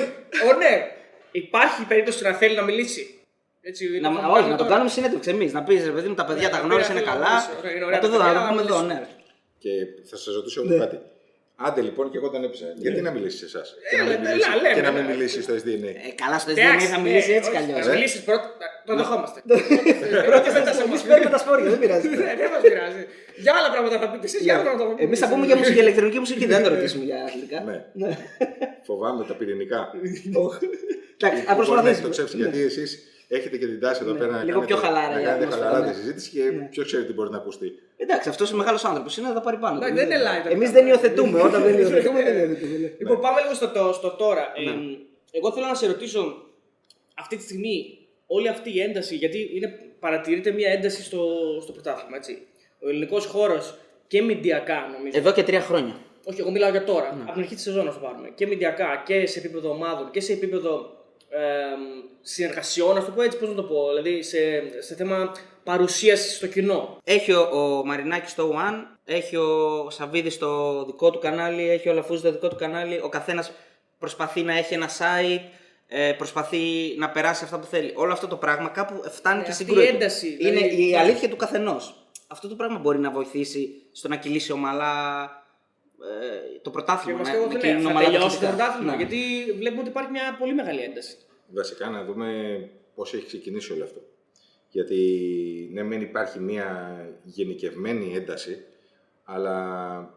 ω, ναι. Υπάρχει περίπτωση να θέλει να μιλήσει. Έτσι, Να, το όχι, κάνουμε να το τώρα. κάνουμε συνέντευξη εμείς. Να πεις ρε παιδί μου, τα παιδιά Ναι, τα να γνώρισαν πει, είναι να καλά. μιλήσω, ωραία, είναι ωραία Να το τα δω, να παιδιά, το να πούμε εδώ, μιλήσω. ναι. Και θα σας ρωτήσω εγώ κάτι. Άντε λοιπόν και εγώ τον έπεισα. Γιατί να μιλήσεις σε εσάς; Και να Έλα, μην έλα, μιλήσει, λέμε, και να μην ναι. μιλήσεις στο SDNA. Ε, καλά, στο Εντάξει, SDN θα μιλήσει ναι, έτσι όχι, κι αλλιώς. Θα μιλήσει πρώτα. Το δεχόμαστε. *laughs* Πρώτα εμείς παίρνουμε τα σπόρια, δεν πειράζει. *laughs* Ναι, Δεν μας πειράζει. Για άλλα πράγματα θα πείτε εσείς, για άλλα πράγματα θα πούμε. Εμείς θα πούμε για μουσική, ηλεκτρονική μουσική, δεν θα το ρωτήσουμε για αθλητικά. Ναι. Φοβάμαι τα πυρηνικά. Εντάξει, θα Μπορεί να έχετε το προσπαθήσουμε. ξέψει γιατί εσείς έχετε και την τάση εδώ πέρα να Ναι. Λίγο κάνετε- πιο χαλάρα να η κάνετε ατμόσφαιρα, χαλαρά ναι. τη συζήτηση και ποιος ξέρει τι μπορεί να ακουστεί. Εντάξει, αυτός ο μεγάλος άνθρωπος είναι να τα πάρει πάνω. Εντάξει, δεν είναι live. Εμείς *laughs* δεν υιοθετούμε. Όταν δεν υιοθετούμε, δεν υιοθετούμε. Λοιπόν, πάμε λίγο στο, το- στο τώρα. Ναι. Ε, εγώ θέλω να σε ρωτήσω αυτή τη στιγμή όλη αυτή η ένταση, γιατί είναι, παρατηρείται μια ένταση στο, στο πρωτάθλημα, έτσι. Ο ελληνικός χώρος και μηντιακά νομίζω. Εδώ και τρία χρόνια. Όχι, εγώ μιλάω για τώρα. Ναι. Από την αρχή της σεζόν να το πάρουμε. Και μηντιακά και σε επίπεδο ομάδων και σε επίπεδο ε, συνεργασιών, ας το πω έτσι, πώς να το πω. Δηλαδή σε, σε θέμα παρουσίασης στο κοινό. Έχει ο, ο Μαρινάκης στο One, έχει ο Σαββίδης στο δικό του κανάλι, έχει ο Λαφούζης στο δικό του κανάλι. Ο καθένας προσπαθεί να έχει ένα site, ε, προσπαθεί να περάσει αυτά που θέλει. Όλο αυτό το πράγμα κάπου φτάνει Ναι, και στην αυτή η κρούση. ένταση, Είναι δηλαδή, η ναι. αλήθεια του καθενός. Αυτό το πράγμα μπορεί να βοηθήσει στο να κυλήσει ομαλά ε, το Και πρωτάθλημα. βασικά ναι, εγώ να θέλω κυλούν να ομαλά τα τελειώσει το αθλητικά. πρωτάθλημα. Ναι. Γιατί βλέπουμε ότι υπάρχει μια πολύ μεγάλη ένταση. Βασικά να δούμε πώς έχει ξεκινήσει όλο αυτό. Γιατί ναι, μεν υπάρχει μια γενικευμένη ένταση, αλλά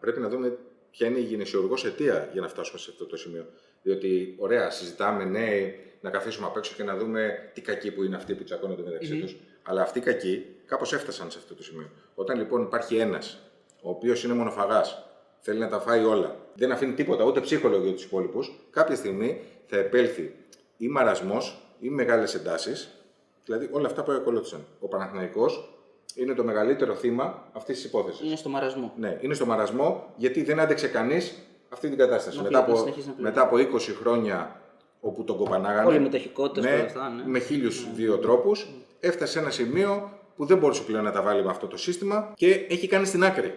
πρέπει να δούμε ποια είναι η γενεσιουργός αιτία για να φτάσουμε σε αυτό το σημείο. Διότι, ωραία, συζητάμε, ναι, να καθίσουμε απ' έξω και να δούμε τι κακοί που είναι αυτοί που τσακώνονται μεταξύ τους. Αλλά αυτοί οι κακοί κάπως έφτασαν σε αυτό το σημείο. Όταν λοιπόν υπάρχει ένας, ο οποίος είναι μονοφαγάς, θέλει να τα φάει όλα, δεν αφήνει τίποτα, ούτε ψύχολο για τους υπόλοιπους, κάποια στιγμή θα επέλθει ή μαρασμός ή μεγάλες εντάσεις, δηλαδή όλα αυτά που ακολούθησαν. Ο Παναθηναϊκός είναι το μεγαλύτερο θύμα αυτής της υπόθεσης. Είναι στο μαρασμό. Ναι, είναι στο μαρασμό γιατί δεν άντεξε κανείς αυτή την κατάσταση. Να μετά, πληρώνει, από, συνεχίζει να πληρώνει. μετά από 20 χρόνια όπου τον κοπανάγανε. Όλη η μεταχικότητα, ναι, όλα αυτά, ναι. Με χίλιους δύο τρόπους, έφτασε σε ένα σημείο που δεν μπορούσε πλέον να τα βάλει με αυτό το σύστημα και έχει κάνει στην άκρη.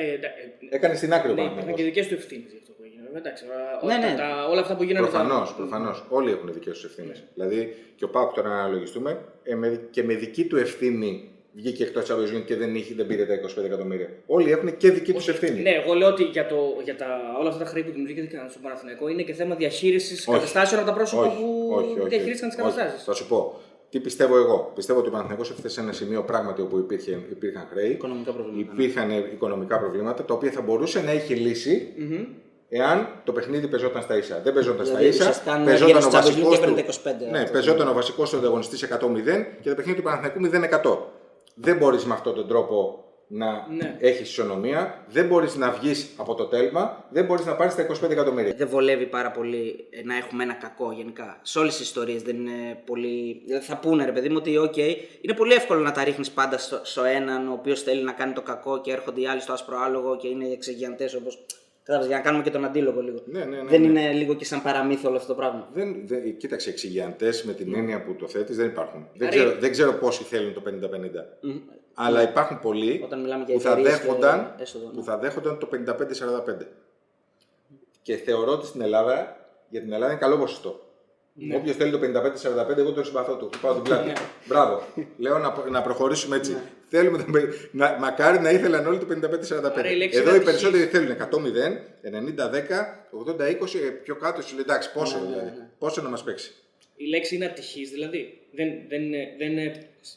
Ε, εντα- ε, Έκανε στην άκρη ο Ναι, υπήρχαν Παναθηναϊκός. και δικές του ευθύνες για αυτό που έγινε. βέβαια, Εντάξει, όλα- Ναι, ναι. τα- όλα αυτά που γίνανε. Προφανώς, τα- προφανώς. Όλοι έχουν δικές τους ευθύνες. Δηλαδή και ο Πάουκ τώρα να αναλογιστούμε ε, με- και με δική του ευθύνη βγήκε εκτός Champions League και δεν, είχε, δεν πήρε τα 25 εκατομμύρια. Όλοι έχουν και δική τους ευθύνη. Ναι, εγώ λέω ότι για, το, για τα, όλα αυτά τα χρήματα που δημιουργήθηκαν στον Παναθηναϊκό είναι και θέμα διαχείρισης καταστάσεων από τα πρόσωπα όχι, που όχι, όχι, διαχειρίστηκαν τις όχι. καταστάσεις. Θα σου πω. Τι πιστεύω εγώ; Πιστεύω ότι ο Παναθηναϊκός έφτασε σε ένα σημείο πράγματι όπου υπήρχε, υπήρχαν χρέη. Οικονομικά προβλήματα. Υπήρχαν οικονομικά προβλήματα τα οποία θα μπορούσε να έχει λύσει εάν το παιχνίδι παίζονταν στα ίσα. Δεν παίζονταν στα Δηλαδή, ίσα. ουσιαστικά, αν Παίζονταν έβγαινε ο στο Champions League βασικός έπαιρνε του. τα 25, Ναι, αυτό. παίζονταν ο βασικός του ανταγωνιστής 100-0 και το παιχνίδι του Παναθηναϊκού 0-100. Δεν μπορείς με αυτόν τον τρόπο να Ναι. έχεις ισονομία, δεν μπορείς να βγεις από το τέλμα, δεν μπορείς να πάρεις τα 25 εκατομμύρια. Δεν βολεύει πάρα πολύ ε, να έχουμε ένα κακό γενικά. Σε όλες τις ιστορίες δεν είναι πολύ. Δηλαδή θα πούνε ρε παιδί μου ότι, οκ, είναι πολύ εύκολο να τα ρίχνεις πάντα στο, στο έναν ο οποίος θέλει να κάνει το κακό και έρχονται οι άλλοι στο άσπρο άλογο και είναι εξυγιαντές όπως. Κατάλαβες, για να κάνουμε και τον αντίλογο λίγο. Ναι, ναι, ναι, δεν ναι. είναι λίγο και σαν παραμύθι όλο αυτό το πράγμα. Δεν, δεν, κοίταξε, εξυγιαντές με την έννοια που το θέτεις δεν υπάρχουν. Δεν Άρα- ξέρω, δεν ξέρω πόσοι θέλουν το 50-50. Αλλά υπάρχουν πολλοί Όταν μιλάμε για που, θα εταιρείες και δέχονταν, έσοδο, ναι. που θα δέχονταν το 55-45. Και θεωρώ ότι στην Ελλάδα, για την Ελλάδα είναι καλό ποσοστό. Ναι. Όποιος θέλει το 55-45, εγώ τον συμπαθώ του. Του πάω την πλάτη. Μπράβο. Λέω να, να προχωρήσουμε έτσι. Ναι. Θέλουμε το, πε- να, μακάρι να ήθελαν όλοι το 55-45. Άρα η λέξη Εδώ είναι οι περισσότεροι θέλουν 100-0, 90-10, 80-20, ε, πιο κάτω σου λέει εντάξει, πόσο Ναι, δηλαδή. Πόσο να μας παίξει. Η λέξη είναι ατυχής δηλαδή. Δεν, δεν, είναι- δεν είναι-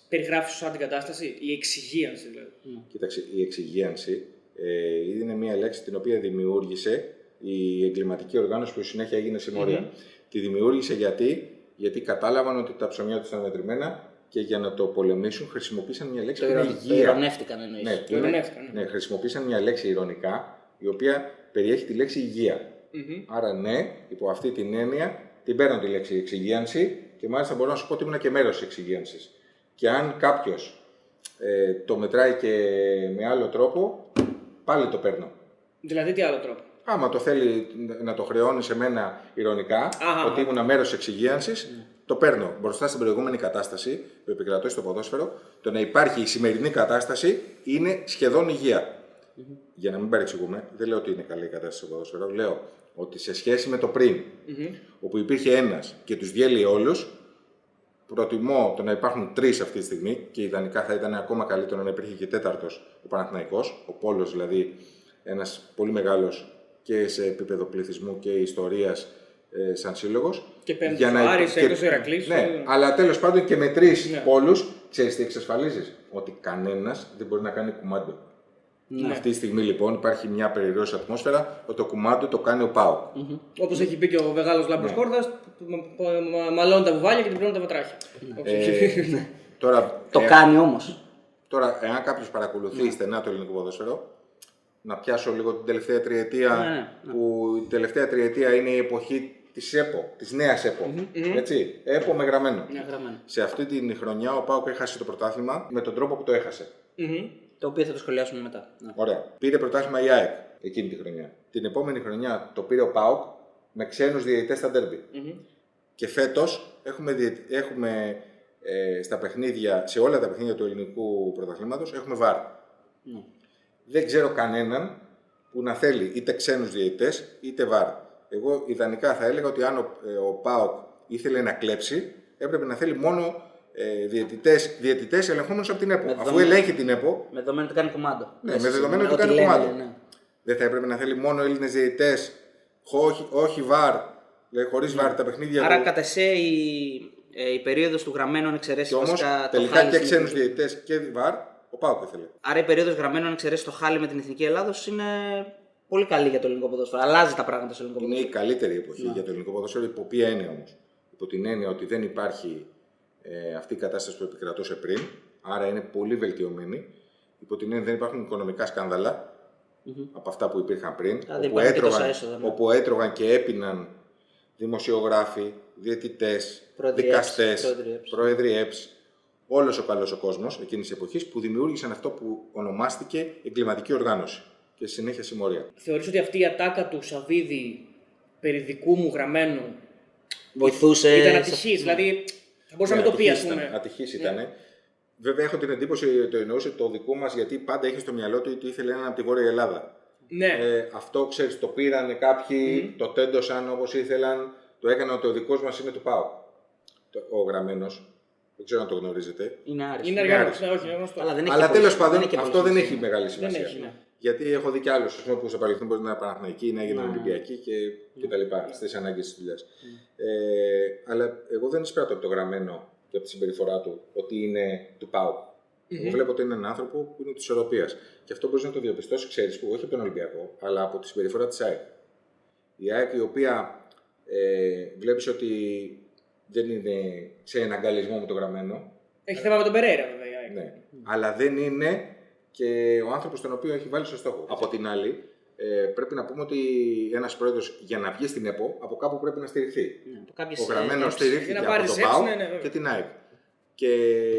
περιγράφει σωστά την κατάσταση. Η εξυγίανση δηλαδή. Κοίταξε, η εξυγίανση ε, είναι μια λέξη την οποία δημιούργησε η εγκληματική οργάνωση που στη συνέχεια έγινε συμμορία. Τη δημιούργησε γιατί, γιατί κατάλαβαν ότι τα ψωμιά τους ήταν μετρημένα και για να το πολεμήσουν χρησιμοποίησαν μια λέξη Το, που είναι ηρω- το υγεία. ηρωνεύτηκαν εννοείς. Ναι, Το ειρωνεύτηκαν, ναι. ναι, χρησιμοποίησαν μια λέξη ηρωνικά η οποία περιέχει τη λέξη υγεία. Άρα ναι, υπό αυτή την έννοια την παίρνω τη λέξη εξυγίανση και μάλιστα μπορώ να σου πω ότι ήμουν και μέρος της εξυγίανση. Και αν κάποιος ε, το μετράει και με άλλο τρόπο, πάλι το παίρνω. Δηλαδή τι άλλο τρόπο; Άμα το θέλει να το χρεώνει σε μένα ηρωνικά, Αχα. ότι ήμουν μέρος της εξυγίανση, το παίρνω. Μπροστά στην προηγούμενη κατάσταση που επικρατώ στο ποδόσφαιρο, το να υπάρχει η σημερινή κατάσταση είναι σχεδόν υγεία. Για να μην παρεξηγούμε, δεν λέω ότι είναι καλή η κατάσταση στο ποδόσφαιρο. Λέω ότι σε σχέση με το πριν, όπου υπήρχε ένας και τους διέλυε όλους, προτιμώ το να υπάρχουν τρεις αυτή τη στιγμή και ιδανικά θα ήταν ακόμα καλύτερο να υπήρχε και τέταρτος ο Παναθηναϊκός, ο Πόλος δηλαδή ένας πολύ μεγάλος και σε επίπεδο πληθυσμού και ιστορίας ε, σαν σύλλογος. Και πέμπτος ο Άρης, έκτος ο Ηρακλής. Ναι, αλλά τέλος πάντων και με τρεις Ναι. πόλους, ξέρεις τι εξασφαλίζεις; Ότι κανένας δεν μπορεί να κάνει κουμάντο. Ναι. Αυτή τη στιγμή λοιπόν υπάρχει μια περιρρόση ατμόσφαιρα ότι το κουμάντο το κάνει ο Πάου. Όπως έχει πει και ο μεγάλος Λάμπρος Ναι. Κόρδας, μαλώνει τα βουβάλια και την πληρώνει τα βατράχια. Ε, *laughs* τώρα, Το ε, κάνει όμως. Τώρα, εάν κάποιος παρακολουθεί στενά το ελληνικό ποδόσφαιρο, να πιάσω λίγο την τελευταία τριετία, Ναι, ναι, που η τελευταία τριετία είναι η εποχή της ΕΠΟ, της νέας ΕΠΟ. Έτσι, ΕΠΟ με γραμμένο. Ναι, γραμμένο. Σε αυτή την χρονιά ο Πάουκ έχασε το πρωτάθλημα με τον τρόπο που το έχασε. Μμμ. Το οποίο θα το σχολιάσουμε μετά. Ναι. Ωραία. Πήρε πρωτάθλημα η ΑΕΚ εκείνη τη χρονιά. Την επόμενη χρονιά το πήρε ο Πάουκ με ξένους διαιτητές στα ντέρμπι. Και φέτος έχουμε, διε- έχουμε ε, στα παιχνίδια, σε όλα τα παιχνίδια του ελληνικού πρωταθλήματος έχουμε βάρ. Ναι. Δεν ξέρω κανέναν που να θέλει είτε ξένους διαιτητές είτε βάρ. Εγώ ιδανικά θα έλεγα ότι αν ο, ε, ο ΠΑΟΚ ήθελε να κλέψει, έπρεπε να θέλει μόνο ε, διαιτητές, διαιτητές ελεγχόμενους από την ΕΠΟ. Με Αφού δεδομένο- ελέγχει την ΕΠΟ, Με δεδομένο ότι κάνει κουμάντο. ναι, Μέσα με δεδομένο ότι ό,τι κάνει λένε, κομμάτι. ναι. Δεν θα έπρεπε να θέλει μόνο Έλληνες διαιτητές, όχι, όχι βαρ, δηλαδή χωρίς βαρ τα παιχνίδια. Άρα, του. κατά σε η, ε, η περίοδος του γραμμένου εξαιρέσεις Και όμως βασικά το τελικά χάλι και στην ξένους εθνική- διαιτητές και βαρ, ο Πάουκ ήθελε. Άρα η περίοδος γραμμένων εξαιρέσει το χάλι με την εθνική Ελλάδος είναι πολύ καλή για το ελληνικό ποδόσφαιρο. Αλλάζει τα πράγματα στο ελληνικό Είναι η ποδόσφαιρο. καλύτερη εποχή για το ελληνικό ποδόσφαιρο. Υπό ποια έννοια όμως; Υπό την έννοια ότι δεν υπάρχει ε, αυτή η κατάσταση που επικρατούσε πριν, άρα είναι πολύ βελτιωμένη. Υπό την έννοια δεν υπάρχουν οικονομικά σκάνδαλα από αυτά που υπήρχαν πριν, δεν όπου, υπάρχουν και τόσα έτρωγαν, έσοδα, ναι. όπου έτρωγαν και έπιναν δημοσιογράφοι, διαιτητές, Πρόεδροι δικαστές, ΕΠΣ, πρόεδροι ΕΠΣ. πρόεδροι ΕΠΣ, όλος ο καλός ο κόσμος εκείνης της εποχής που δημιούργησαν αυτό που ονομάστηκε εγκληματική οργάνωση και στη συνέχεια συμμορία. Θεωρείς ότι αυτή η ατάκα του Σαββίδη περί δικού μου γραμμένου Βοηθούσε. ήταν σε- ατυχής. Δηλαδή, θα μπορούσε να Ναι, μην το πει, α ατυχής ήταν, πούμε. Ατυχής ήταν. Βέβαια, έχω την εντύπωση ότι το εννοούσε το δικό μας γιατί πάντα είχε στο μυαλό του ότι ήθελε έναν από τη Βόρεια Ελλάδα. Ναι. Ε, αυτό ξέρεις, το πήραν κάποιοι, το τέντωσαν όπως ήθελαν, το έκαναν ότι ο δικός μας είναι του ΠΑΟ. Το- Ο γραμμένος. Δεν ξέρω αν το γνωρίζετε. Είναι άριστο. Είναι είναι αργά. άριστο. Ναι, όχι, είναι γνωστό. Αλλά δεν έχει Αλλά και πολύ- τέλο πάντων δεν έχει και αυτό πολύ δεν σημασία. έχει μεγάλη σημασία. έχει, ναι. Γιατί έχω δει κι άλλους που στο παρελθόν μπορεί να είναι Παναθηναϊκοί, να έγινε Ναι. Ολυμπιακοί και, και τα λοιπά στις ανάγκες της δουλειάς. Ε, αλλά εγώ δεν εισπράττω από το γραμμένο και από τη συμπεριφορά του ότι είναι του ΠΑΟΚ. Εγώ βλέπω ότι είναι ένα άνθρωπο που είναι της ισορροπίας. Και αυτό μπορείς να το διαπιστώσεις, ξέρεις, που όχι από τον Ολυμπιακό, αλλά από τη συμπεριφορά της ΑΕΚ. Η ΑΕΚ η οποία ε, βλέπεις ότι δεν είναι σε εναγκαλισμό με το γραμμένο. Έχει θέμα με τον Περέιρα, βέβαια. η ΑΕΚ. Ναι. Αλλά δεν είναι και ο άνθρωπος τον οποίο έχει βάλει στο στόχο. Από την άλλη, ε, πρέπει να πούμε ότι ένας πρόεδρος για να βγει στην ΕΠΟ από κάπου πρέπει να στηριχθεί. Ναι, από κάποιες, Ο γραμμένος ε, στηρίχθηκε Για να από πάρει τον έψη, ΠΑΟ ναι, ναι, βέβαια. και την ΑΕΚ. Και,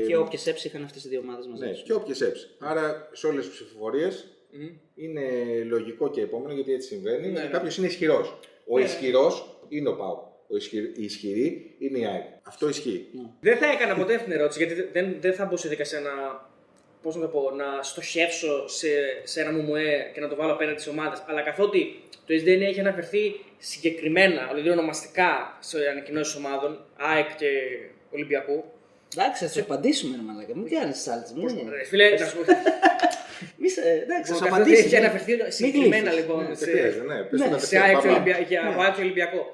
Και όποιες έψει είχαν αυτές οι δύο ομάδες μαζί. ναι, σου. και όποιες έψει. Άρα σε όλες τις ψηφοφορίες Μμμ. είναι λογικό και επόμενο γιατί έτσι συμβαίνει. Ναι, ότι ναι. Κάποιος είναι ισχυρός. Ο Ναι. ισχυρός είναι ο ΠΑΟ. Ο ισχυρ, η ισχυρή είναι η ΑΕΚ. Αυτό ισχύει. Δεν θα έκανα ποτέ αυτή την ερώτηση γιατί δεν, δεν θα μπω σε δικασία να, πώς να, το πω, να στοχεύσω σε, σε ένα μουμουέ και να το βάλω απέναντι στις ομάδες. Αλλά καθότι το SDN έχει αναφερθεί συγκεκριμένα, δηλαδή ονομαστικά σε ανακοινώσεις ομάδων, ΑΕΚ και Ολυμπιακού. Εντάξει, θα σου απαντήσουμε, ρε Μαλάκα. Μην κάνει τι άλλες. Ρε Φίλε, να σου πω. Μη σε. Εντάξει, θα σου καθότι απαντήσουμε. Έχει αναφερθεί συγκεκριμένα γλύφεις. λοιπόν Δεν σε, χρειάζεται, ναι. Πες Ναι, το να σε τεχθεί, ΑΕΚ και, πάμε. Ολυμπια... για ΑΕΚ και Ολυμπιακό.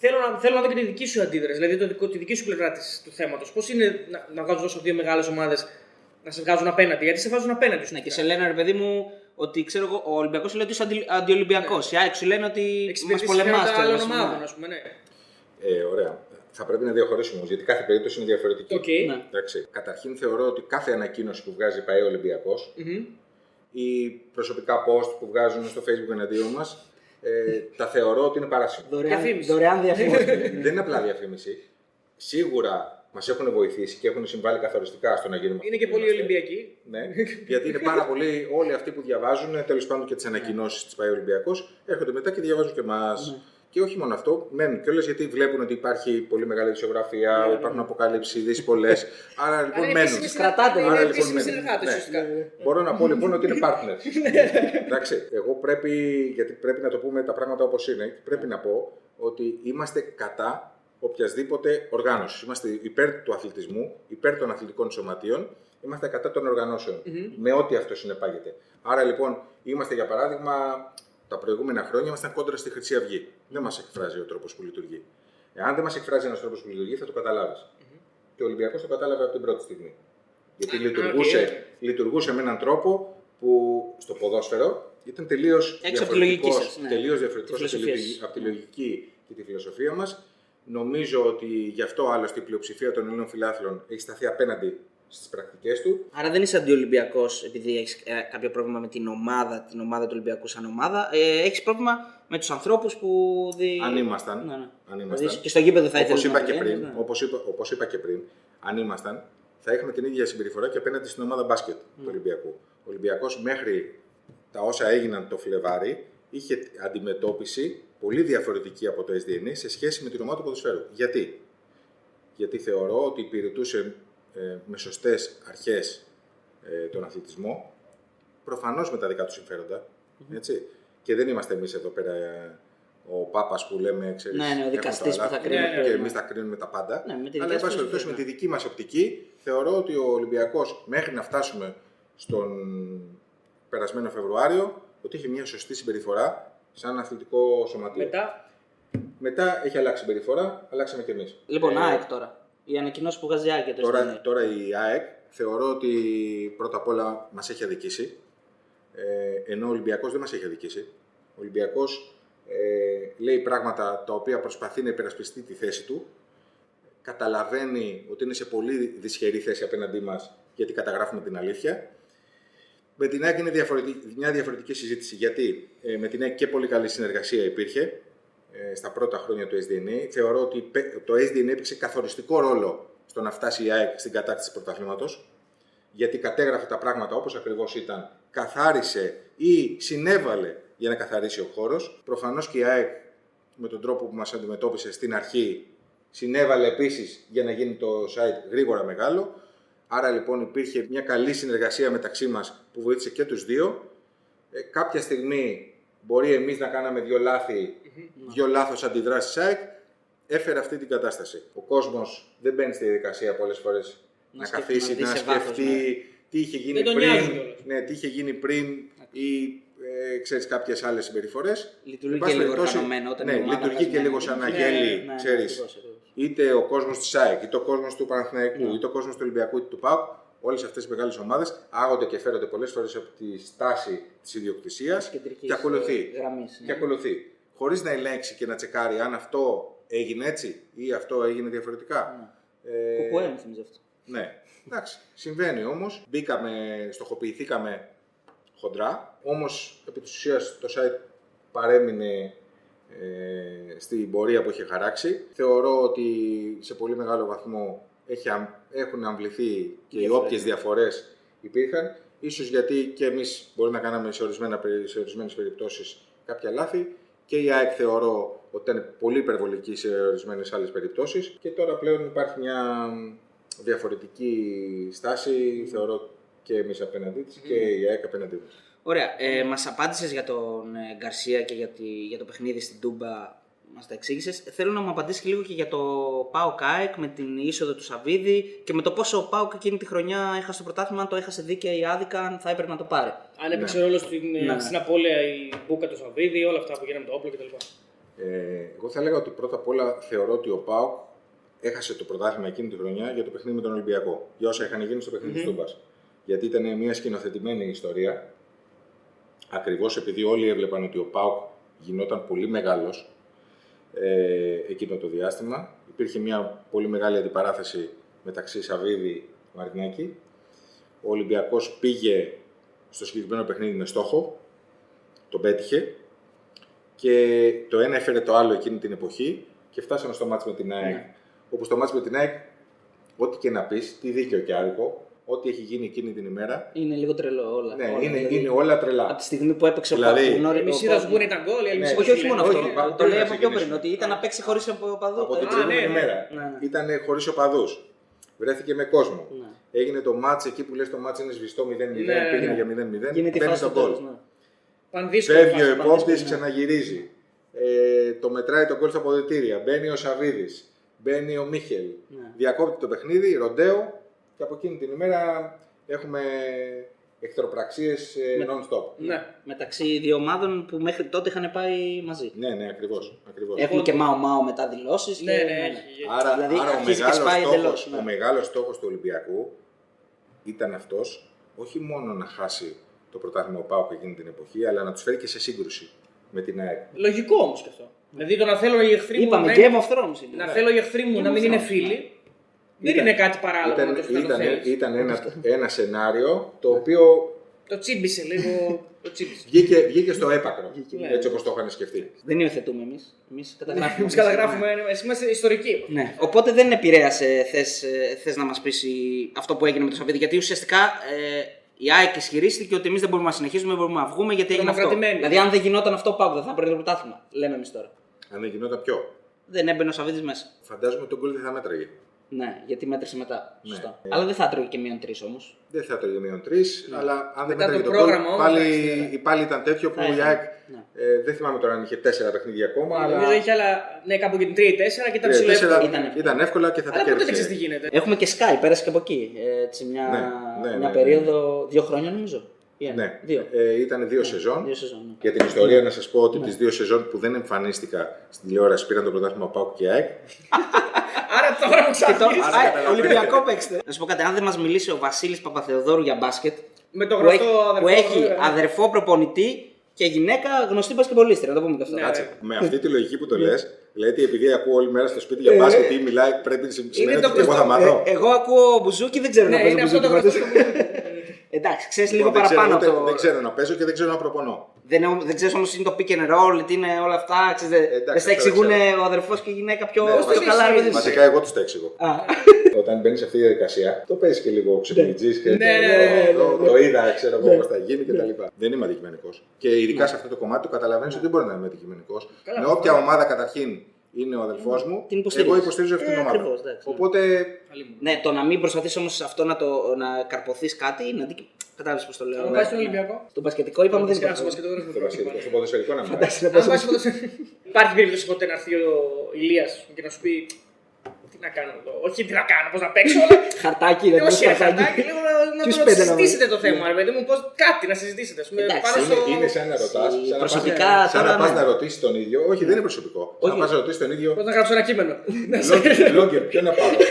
Θέλω να, θέλω να δω και τη δική σου αντίδραση, δηλαδή το δικό, τη δική σου πλευρά της, του θέματος. Πώς είναι να, να βγάζουν τόσο δύο μεγάλες ομάδες να σε βγάζουν απέναντι, γιατί σε βάζουν απέναντι. Ναι, και σε λένε ρε παιδί μου ότι ξέρω εγώ, ο Ολυμπιακός λέει ότι είσαι αντι, αντιολυμπιακός. Η ΑΕΚ σου λένε ότι μας Εξυπηρετείς πολεμά. συμφέροντα άλλων ομάδων, ας πούμε, ναι. Ε, ωραία. Θα πρέπει να διαχωρίσουμε όμως, γιατί κάθε περίπτωση είναι διαφορετική. Οκ. Ναι. Εντάξει. Καταρχήν θεωρώ ότι κάθε ανακοίνωση που βγάζει η ΠΑΕ Ολυμπιακός Μμμ. ή προσωπικά post που βγάζουν στο Facebook εναντίον μας, ε, τα θεωρώ ότι είναι παράσιμα. Δωρεάν, Διαφήμιση. δωρεάν διαφήμιση. Δεν είναι απλά διαφήμιση. Σίγουρα μας έχουν βοηθήσει και έχουν συμβάλει καθοριστικά στο να γίνουμε. Είναι αυτό και που πολύ είμαστε. Ολυμπιακοί. Ναι, γιατί είναι πάρα πολλοί όλοι αυτοί που διαβάζουν τέλος πάντων και τις ανακοινώσεις της ΠαΕ Ολυμπιακός, έρχονται μετά και διαβάζουν και εμάς. Και όχι μόνο αυτό, μένουν κιόλας γιατί βλέπουν ότι υπάρχει πολύ μεγάλη ισογραφία, υπάρχουν αποκαλύψεις, ειδήσει πολλέ. Άρα λοιπόν είναι μένουν. επίσημοι κρατάτε, είναι άρα, λοιπόν, επίσημοι μένουν. συνεργάτες, Ναι. ουσιαστικά. Μπορώ να πω λοιπόν ότι είναι partners. *laughs* Εντάξει, εγώ πρέπει, γιατί πρέπει να το πούμε τα πράγματα όπως είναι, πρέπει να πω ότι είμαστε κατά οποιασδήποτε οργάνωσης. Είμαστε υπέρ του αθλητισμού, υπέρ των αθλητικών σωματείων, είμαστε κατά των οργανώσεων. Με ό,τι αυτό συνεπάγεται. Άρα λοιπόν, είμαστε για παράδειγμα, τα προηγούμενα χρόνια ήμασταν κόντρα στη Χρυσή Αυγή. Δεν μας εκφράζει ο τρόπος που λειτουργεί. Εάν δεν μας εκφράζει ένας τρόπος που λειτουργεί, θα το καταλάβεις. Και ο Ολυμπιακός το κατάλαβε από την πρώτη στιγμή. Γιατί Α, λειτουργούσε, οκ. λειτουργούσε με έναν τρόπο που στο ποδόσφαιρο ήταν τελείως Έξω από τη λογική διαφορετικός, σας, ναι. τελείως διαφορετικός Τη από τη φιλοσοφία λογική- σας. από τη λογική και τη φιλοσοφία μας. Νομίζω ότι γι' αυτό άλλωστε η πλειοψηφία των Ελλήνων φιλάθλων έχει σταθεί απέναντι στις πρακτικές του. Άρα δεν είσαι αντιολυμπιακός επειδή έχεις κάποιο πρόβλημα με την ομάδα, την ομάδα του Ολυμπιακού σαν ομάδα. Ε, έχεις πρόβλημα με τους ανθρώπους που. Δι... Αν ήμασταν. Ναι, ναι. Αν Δηλαδή, ήμασταν και στο γήπεδο θα όπως ήθελες είπα, να και το πριν, λένε, ναι. όπως, είπα, όπως είπα και πριν, αν ήμασταν, θα είχαμε την ίδια συμπεριφορά και απέναντι στην ομάδα μπάσκετ του Ολυμπιακού. Ο Ολυμπιακός μέχρι τα όσα έγιναν το Φλεβάρι είχε αντιμετώπιση πολύ διαφορετική από το SDN σε σχέση με την ομάδα του ποδοσφαίρου. Γιατί; Γιατί θεωρώ ότι υπηρετούσε ε, με σωστές αρχές ε, τον αθλητισμό, προφανώς με τα δικά του συμφέροντα. Έτσι. Και δεν είμαστε εμείς εδώ πέρα ε, ο Πάπας που λέμε, ξέρεις, Ναι, ναι, ο έχουμε δικαστής το που θα αλάθη κρίνει. Ναι, ναι, Και ναι. εμείς θα κρίνουμε τα πάντα. Ναι, με τη Αλλά, δικιά εν πάση σου περιπτώσει, με συμφέροντα. τη δική μας οπτική, θεωρώ ότι ο Ολυμπιακός μέχρι να φτάσουμε στον περασμένο Φεβρουάριο, ότι είχε μια σωστή συμπεριφορά σαν αθλητικό σωματείο. Μετά, Μετά έχει αλλάξει συμπεριφορά, αλλάξαμε κι εμείς. Λοιπόν, ΑΕΚ τώρα. Η ανακοινώση που βγάζει η ΑΕΚ για το Τώρα, SDN. τώρα η ΑΕΚ θεωρώ ότι πρώτα απ' όλα μας έχει αδικήσει. Ε, ενώ ο Ολυμπιακός δεν μας έχει αδικήσει. Ο Ολυμπιακός ε, λέει πράγματα τα οποία προσπαθεί να υπερασπιστεί τη θέση του. Καταλαβαίνει ότι είναι σε πολύ δυσχερή θέση απέναντί μας γιατί καταγράφουμε την αλήθεια. Με την ΑΕΚ είναι διαφορετική, μια διαφορετική συζήτηση γιατί ε, με την ΑΕΚ και πολύ καλή συνεργασία υπήρχε ε, στα πρώτα χρόνια του SDNA. Θεωρώ ότι πε- το SDNA έπαιξε καθοριστικό ρόλο στο να φτάσει η ΑΕΚ στην κατάκτηση πρωταθλήματος γιατί κατέγραφε τα πράγματα όπως ακριβώς ήταν, καθάρισε ή συνέβαλε για να καθαρίσει ο χώρος. Προφανώς και η ΑΕΚ με τον τρόπο που μας αντιμετώπισε στην αρχή συνέβαλε επίσης για να γίνει το site γρήγορα μεγάλο. Άρα λοιπόν υπήρχε μια καλή συνεργασία μεταξύ μας που βοήθησε και τους δύο. Ε, κάποια στιγμή μπορεί εμείς να κάναμε δύο λάθη, δύο λάθος αντιδράσεις ΑΕΚ, έφερε αυτή την κατάσταση. Ο κόσμος δεν μπαίνει στη διαδικασία πολλές φορές Να να, σκεφτεί, καθίσει, να δει να, σε βάθος, σκεφτεί ναι. τι είχε γίνει Δεν τον πριν, νοιάζει κιόλας. ναι, τι είχε γίνει πριν ή ε, ξέρεις κάποιες άλλες συμπεριφορές. Λειτουργεί Εν πάση και λίγο περιπτώσει, οργανωμένο όταν ναι, η ομάδα λειτουργεί βγάζει και μια λίγο σαν ανακοίνωση. αγέλη, Ναι, ναι, ξέρεις. Ακριβώς, ακριβώς. είτε ο κόσμος της ΑΕΚ, είτε ο κόσμος του Παναθηναϊκού, είτε ο κόσμος του Ολυμπιακού, είτε του ΠΑΟΚ, όλες αυτές οι μεγάλες ομάδες άγονται και φέρονται πολλές φορές από τη στάση της ιδιοκτησίας κεντρικής, και ακολουθεί. ε, γραμμής, ναι. Και ακολουθεί. Χωρίς να ελέγξει και να τσεκάρει αν αυτό έγινε έτσι ή αυτό έγινε διαφορετικά. Ε, Κουκουέ μου θυμίζει αυτό. ναι, εντάξει, συμβαίνει όμως. Μπήκαμε, στοχοποιηθήκαμε χοντρά. Όμως επί της ουσίας το site παρέμεινε ε, στην πορεία που είχε χαράξει. Θεωρώ ότι σε πολύ μεγάλο βαθμό έχει, αμ- έχουν αμβληθεί και οι όποιες διαφορές υπήρχαν. Ίσως γιατί και εμείς μπορεί να κάναμε σε, ορισμένα, περι- σε ορισμένες περιπτώσεις κάποια λάθη και η ΑΕΚ θεωρώ ότι ήταν πολύ υπερβολική σε ορισμένες άλλες περιπτώσεις και τώρα πλέον υπάρχει μια διαφορετική στάση, θεωρώ και εμείς απέναντί της και η ΑΕΚ απέναντί μας. Ωραία. Ε, Μας απάντησες για τον ε, Γκαρσία και για, τη, για το παιχνίδι στην Τούμπα. Μας τα εξήγησες. Θέλω να μου απαντήσεις και λίγο και για το Πάο Κάεκ με την είσοδο του Σαββίδη και με το πόσο ο Πάοκ εκείνη τη χρονιά έχασε το πρωτάθλημα, αν το έχασε δίκαια ή άδικα, αν θα έπρεπε να το πάρει. Αν έπαιξε ρόλο στην, Ναι. στην απώλεια η Μπούκα του Σαββίδη, όλα αυτά που γίνανε με το όπλο κτλ. Ε, εγώ θα έλεγα ότι πρώτα απ' όλα θεωρώ ότι ο ΠΑΟΚ έχασε το πρωτάθλημα εκείνη τη χρονιά για το παιχνίδι με τον Ολυμπιακό. Για όσα είχαν γίνει στο παιχνίδι της Τούμπας. Γιατί ήταν μια σκηνοθετημένη ιστορία. Ακριβώς επειδή όλοι έβλεπαν ότι ο ΠΑΟΚ γινόταν πολύ μεγάλος ε, εκείνο το διάστημα. Υπήρχε μια πολύ μεγάλη αντιπαράθεση μεταξύ Σαββίδη Μαρινάκη. Ο Ολυμπιακός πήγε στο συγκεκριμένο παιχνίδι με στόχο, τον πέτυχε και το ένα έφερε το άλλο εκείνη την εποχή και φτάσαμε στο μάτς με την ΑΕΚ. Όπου στο μάτς με την ΑΕΚ, ό,τι και να πεις, τι δίκαιο και άδικο, ό,τι έχει γίνει εκείνη την ημέρα, Είναι λίγο τρελό όλα. ναι, όλα, είναι, δηλαδή, είναι όλα τρελά. Από τη στιγμή που έπαιξε Δηλαδή, ο Πάοκ. γνώρι- Η μισή ο θα Πάοκ- σου πούνε ήταν γκολ, η άλλη μισή Όχι, θα όχι σου μόνο λένε αυτό. όχι, Το- πα- Το πριν λέει να από πιο πριν. ξεκινήσουμε. Ότι ήταν να παίξει χωρίς οπαδού. Από την Ε, προηγούμενη ναι, ναι. ημέρα. Ναι, ναι. Ήταν χωρίς οπαδού. Βρέθηκε με κόσμο. Ναι. Έγινε το μάτς εκεί που λες το μάτς είναι σβηστό 0-0, Ναι, πήγαινε ναι. για 0-0. Γίνεται η παίρνει φάση τον του γκολ. τέλους, ναι. Πανδύσκολο. Φεύγει ο φάση. επόπτης, δύσκολο, ναι. ξαναγυρίζει. Ε, το μετράει τον γκολ στα αποδητήρια. Μπαίνει ο Σαββίδης. Μπαίνει ο Μίχελ. Ναι. Διακόπτει το παιχνίδι, ροντέο. Και από εκείνη την ημέρα έχουμε εχθροπραξίες Με- non-stop. Ναι. Μεταξύ δύο ομάδων που μέχρι τότε είχαν πάει μαζί. Ναι, ναι, ακριβώς. Ακριβώς. Έχουν και μάο-μάο μετά δηλώσεις. Ναι, ναι, έχει. Άρα, Δηλαδή, άρα ο, αρχίζει και μεγάλος σπάει στόχος, εντελώς, ναι. ο μεγάλος στόχος του Ολυμπιακού ήταν αυτός όχι μόνο να χάσει το πρωτάθλημα ο ΠΑΟΚ εκείνη την εποχή, αλλά να τους φέρει και σε σύγκρουση με την ΑΕΚ. Λογικό όμως και αυτό. Δηλαδή το να θέλω οι εχθροί μου Είπαμε να, Game είναι- of Thrones. είναι. να θέλω οι εχθροί μου να μην είναι φίλοι, δεν Ήταν- είναι κάτι παράλογο Ήταν, να το θέλω ήταν, θέλεις. ήταν ένα, ένα σενάριο το οποίο Το τσίμπησε λίγο. Το τσίμπησε. βγήκε, βγήκε στο έπακρο, Ναι. έτσι όπως το είχαν σκεφτεί. Δεν υιοθετούμε εμείς. Εμείς καταγράφουμε. Εμείς καταγράφουμε, εμείς είμαστε ιστορικοί. Ναι. Οπότε δεν επηρέασε, θες, ε, θες να μας πεις η- αυτό που έγινε με το Σαββίδι. Γιατί ουσιαστικά ε, η ΑΕΚ ισχυρίστηκε ότι εμείς δεν μπορούμε να συνεχίσουμε, δεν μπορούμε να βγούμε γιατί έγινε αυτό. Τρομοκρατημένοι. Δηλαδή αν δεν γινόταν αυτό πάω δεν θα παίρνει το πρωτάθλημα. Λέμε εμείς τώρα. Αν δεν γινόταν πιο. Δεν έμπαινε ο Σαββίδης μέσα. Φαντάζομαι τον γκολ δεν θα μέτραγε. Ναι, γιατί μέτρησε μετά. Ναι. Σωστά. Ε. Αλλά δεν θα έτρωγε και μείον τρεις όμως. Δεν θα το μείον τρεις, αλλά αν δεν Μετά μέτραγε το τον γκολ, πρόγραμμα όμως, πάλι, εντάξει, ναι. πάλι ήταν τέτοιο που Θα η είχαμε. ΑΕΚ. Ναι. Ε, δεν θυμάμαι τώρα αν είχε τέσσερα παιχνίδια ακόμα, αλλά. Νομίζω είχε άλλα. Ναι, κάπου και την 3 ή 4 και ήταν Ε, ψηλό τέσσερα εύκολο. Ήταν εύκολο. ήταν εύκολα και θα τα Αλλά ποτέ δεν κέρδισε. ξέρεις τι γίνεται. Έχουμε και Sky, πέρασε και από εκεί. Ε, Έτσι, μια, Ναι, ναι, μια ναι, περίοδο δύο χρόνια νομίζω. Ή ένα. Ναι, Δύο. Ε, ήταν δύο σεζόν. Δύο σεζόν. ναι. Για την ιστορία να σας πω ότι τις δύο σεζόν που δεν εμφανίστηκα στην τηλεόραση πήραν το πρωτάθλημα ΠΑΟΚ και ΑΕΚ. *laughs* Άρα τώρα μου Και το- ξαναγύρισε. Α, Ολυμπιακό παίξτε. Να σου πω κάτι, αν δεν μας μιλήσει ο Βασίλης Παπαθεοδόρου για μπάσκετ. Με το που γνωστό έχει, αδερφό. που έχει βέβαια. αδερφό προπονητή και γυναίκα γνωστή μπασκετμπολίστρια. Να το πούμε και αυτό. Ναι. Κάτσε. Με αυτή τη λογική που το λες, δηλαδή επειδή ακούω όλη μέρα στο σπίτι για μπάσκετ ή μιλάει, πρέπει να σημαίνει το ότι εγώ θα γνωστό. μαθώ. Ε, εγώ ακούω μπουζούκι, δεν ξέρω Ναι, να παίζω είναι αυτό το μπουζούκι. Γνωστό. Εντάξει, ξέρεις λίγο Δεν ξέρω παραπάνω ούτε- από το. Δεν ξέρω να παίζω και δεν ξέρω να προπονώ. Δεν, είναι- δεν ξέρεις όμως είναι το pick and roll, τι είναι όλα αυτά. Ξέρεις, δεν- εντάξει, δεν στα αυτό εξηγούν ξέρω. ο αδερφός και η γυναίκα πιο, Ναι, πιο βασικά- καλά. ρε παιδί μου. Βασικά εγώ τους τα εξηγώ. Α, Όταν μπαίνεις σε αυτή τη διαδικασία, το παίζεις και λίγο ξυπνητζή και Ναι, ναι, ναι, ναι, το- το είδα, ξέρω εγώ πώς θα γίνει κτλ. Δεν είμαι αντικειμενικός. Και ειδικά σε αυτό το κομμάτι το καταλαβαίνεις ότι δεν μπορεί να είμαι αντικειμενικός. Καλά, Με όποια καλά. ομάδα καταρχήν είναι ο αδελφός μου, Την υποστηρίζεις. εγώ υποστηρίζω αυτή την Ε, ομάδα. ακριβώς, εντάξει, ναι. Οπότε ναι, το να μην προσπαθείς όμως αυτό να, το, να καρποθείς κάτι είναι αντίκειμενο. Κατάλαβες πώς το λέω. Αν Ναι. πάεις στον Ολυμπιακό; Στον πασχετικό είπαμε δεν Σκάσε υπάρχει. μας και το το βασιλικό, στο ποδοσφαιρικό να μιλάει. Φαντάζεσαι να Αν πας- πάει στο- Υπάρχει περίπτωση ποτέ να έρθει ο Ηλίας και να σου πει. Τι τι να κάνω εδώ. Όχι τι να κάνω, πώς να παίξω, αλλά. *laughs* Χαρτάκι, ρε. Όχι, πώς ρε, χαρτάκι. χαρτάκι, λίγο να, να Ποιους το πέντε να συζητήσετε βάλεις. το θέμα, ρε παιδί μου, πώς, κάτι να συζητήσετε. Ας πούμε, Εντάξει, πάνω Είναι, στο... είναι σαν να ρωτάς. προσωπικά Σαν να τώρα, πας ναι. να ρωτήσεις τον ίδιο. Όχι, δεν είναι προσωπικό. Σαν να Όχι. πας να ρωτήσεις τον ίδιο. Πώς να γράψω ένα κείμενο. *laughs* Λόγκερ, ποιο να πάρω. *laughs*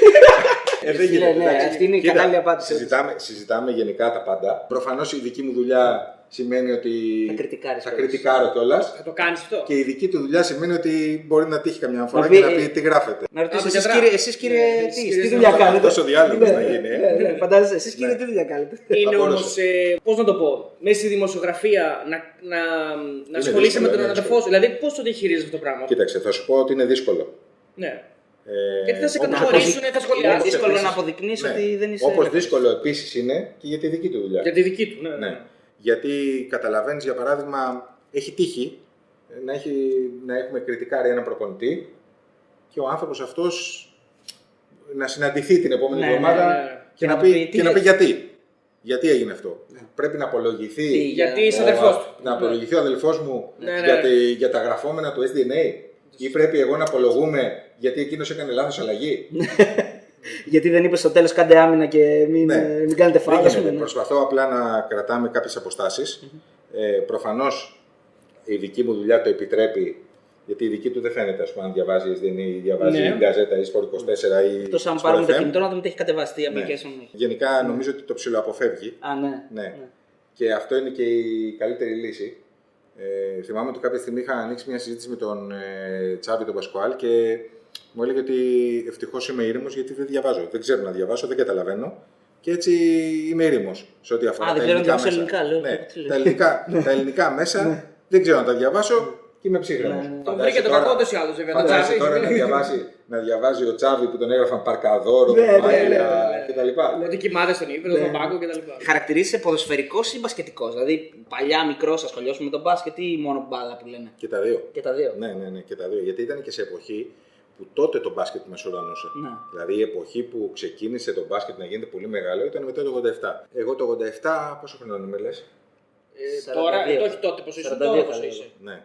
Ε, δεν Φίλε, γίνεται, ναι, εντάξει. αυτή είναι η Κοίτα, κατάλληλη απάντηση. Συζητάμε, συζητάμε γενικά τα πάντα. Προφανώς η δική μου δουλειά σημαίνει ότι Θα κριτικάρεις θα κιόλας. κριτικάρω κιόλας. Θα το κάνεις αυτό. Και η δική του δουλειά σημαίνει ότι μπορεί να τύχει καμιά φορά Να και πει- να πει τι γράφετε. Να ρωτήσω το εσείς κεντρά. κύριε, εσείς κύριε, Ναι, τι, εσείς τι κύριε, δουλειά θα- κάνετε. Τόσο διάλογος Ναι, να γίνει, ε. ναι, ναι, Φαντάζεσαι, εσείς κύριε Ναι. τι δουλειά κάνετε; Είναι Θα όμως, μπορούσε. ε, πώς να το πω, μέσα στη δημοσιογραφία να, να, να ασχολείσαι δύσκολο, με τον είναι αδερφό δύσκολο. σου. Δηλαδή, πώς το διαχειρίζεσαι αυτό το πράγμα; Κοίταξε, θα σου πω ότι είναι δύσκολο. Ναι. Ε, Γιατί θα σε όπως- κατηγορήσουν, θα Είναι σχολιάσουν. δύσκολο επίσης. να αποδεικνύεις Ναι. ότι δεν είσαι... Όπως δύσκολο επίσης είναι και για τη δική του δουλειά. Για τη δική του, ναι. Ναι. Γιατί καταλαβαίνεις, για παράδειγμα, έχει τύχει ε, να, έχει, να έχουμε κριτικάρει έναν προπονητή και ο άνθρωπος αυτός να συναντηθεί την επόμενη Ναι, ναι, εβδομάδα ναι, ναι. και, να πει, και να πει γιατί. Γιατί έγινε αυτό. Πρέπει να απολογηθεί. Τι, Γιατί για- είσαι ο- αδερφός του. Να απολογηθεί ο αδελφός μου Ναι, ναι, για, ναι. τη- για τα γραφόμενα του SDNA. Ή πρέπει εγώ να απολογούμε γιατί εκείνος έκανε λάθος αλλαγή; *laughs* Γιατί δεν είπες στο τέλος κάντε άμυνα και μην, Ναι. ε, μην κάνετε Δεν φάουλ. ας γίνεται. πούμε, ναι. Προσπαθώ απλά να κρατάμε κάποιες αποστάσεις. Ε, Προφανώς η δική μου δουλειά το επιτρέπει, γιατί η δική του δεν φαίνεται, ας πούμε, αν διαβάζει SDN ή διαβάζει Ναι. η Γκαζέτα ή Sport 24 ή. Εκτός αν Sport πάρουμε το FM. κινητό να δούμε τι έχει κατεβαστεί η Ναι. application. έχει. Γενικά νομίζω ότι το ψιλοαποφεύγει. Α, ναι. Ναι. Και αυτό είναι και η καλύτερη λύση. Ε, θυμάμαι ότι κάποια στιγμή είχα ανοίξει μια συζήτηση με τον ε, Τσάβη τον Πασκουάλ και μου έλεγε ότι ευτυχώς είμαι ήρεμος γιατί δεν διαβάζω. Δεν ξέρω να διαβάσω, δεν καταλαβαίνω. Και έτσι είμαι ήρεμος σε ό,τι αφορά Α, τα δεν ξέρω να ελληνικά διαβάσω μέσα. ελληνικά, λέω, Ναι, τι λέω. τα, ελληνικά, τα ελληνικά μέσα δεν ξέρω να τα διαβάσω και είμαι ψύχρεμος. Ναι, ναι. Τον βρήκε το κακό ούτως ή άλλως, βέβαια. Το Φαντάζεσαι Τσάβη. τώρα να διαβάσει, να διαβάζει ο Τσάβη που τον έγραφαν Παρκαδόρο, Ναι, ναι, Μάγια ναι, ναι, κτλ. Ότι κοιμάται στον ύπνο, στον πάγκο κτλ. Χαρακτηρίζεσαι ποδοσφαιρικός ή μπασκετικός. Δηλαδή, παλιά μικρός ασχολιώσουν με τον μπάσκετ ή μόνο μπάλα που λένε; Και τα δύο. Και τα δύο. Ναι, ναι, ναι, και τα δύο. Γιατί ήταν και σε εποχή που τότε το μπάσκετ μεσουρανούσε. Ναι. Δηλαδή η εποχή που ξεκίνησε το μπάσκετ να γίνεται πολύ μεγάλο ήταν μετά το 87. Εγώ το 87, πόσο χρόνο είμαι λες; Ε, Τώρα, 42. ε, όχι τότε πόσο είσαι, 42 τώρα θα πόσο λέγω. είσαι. Ναι.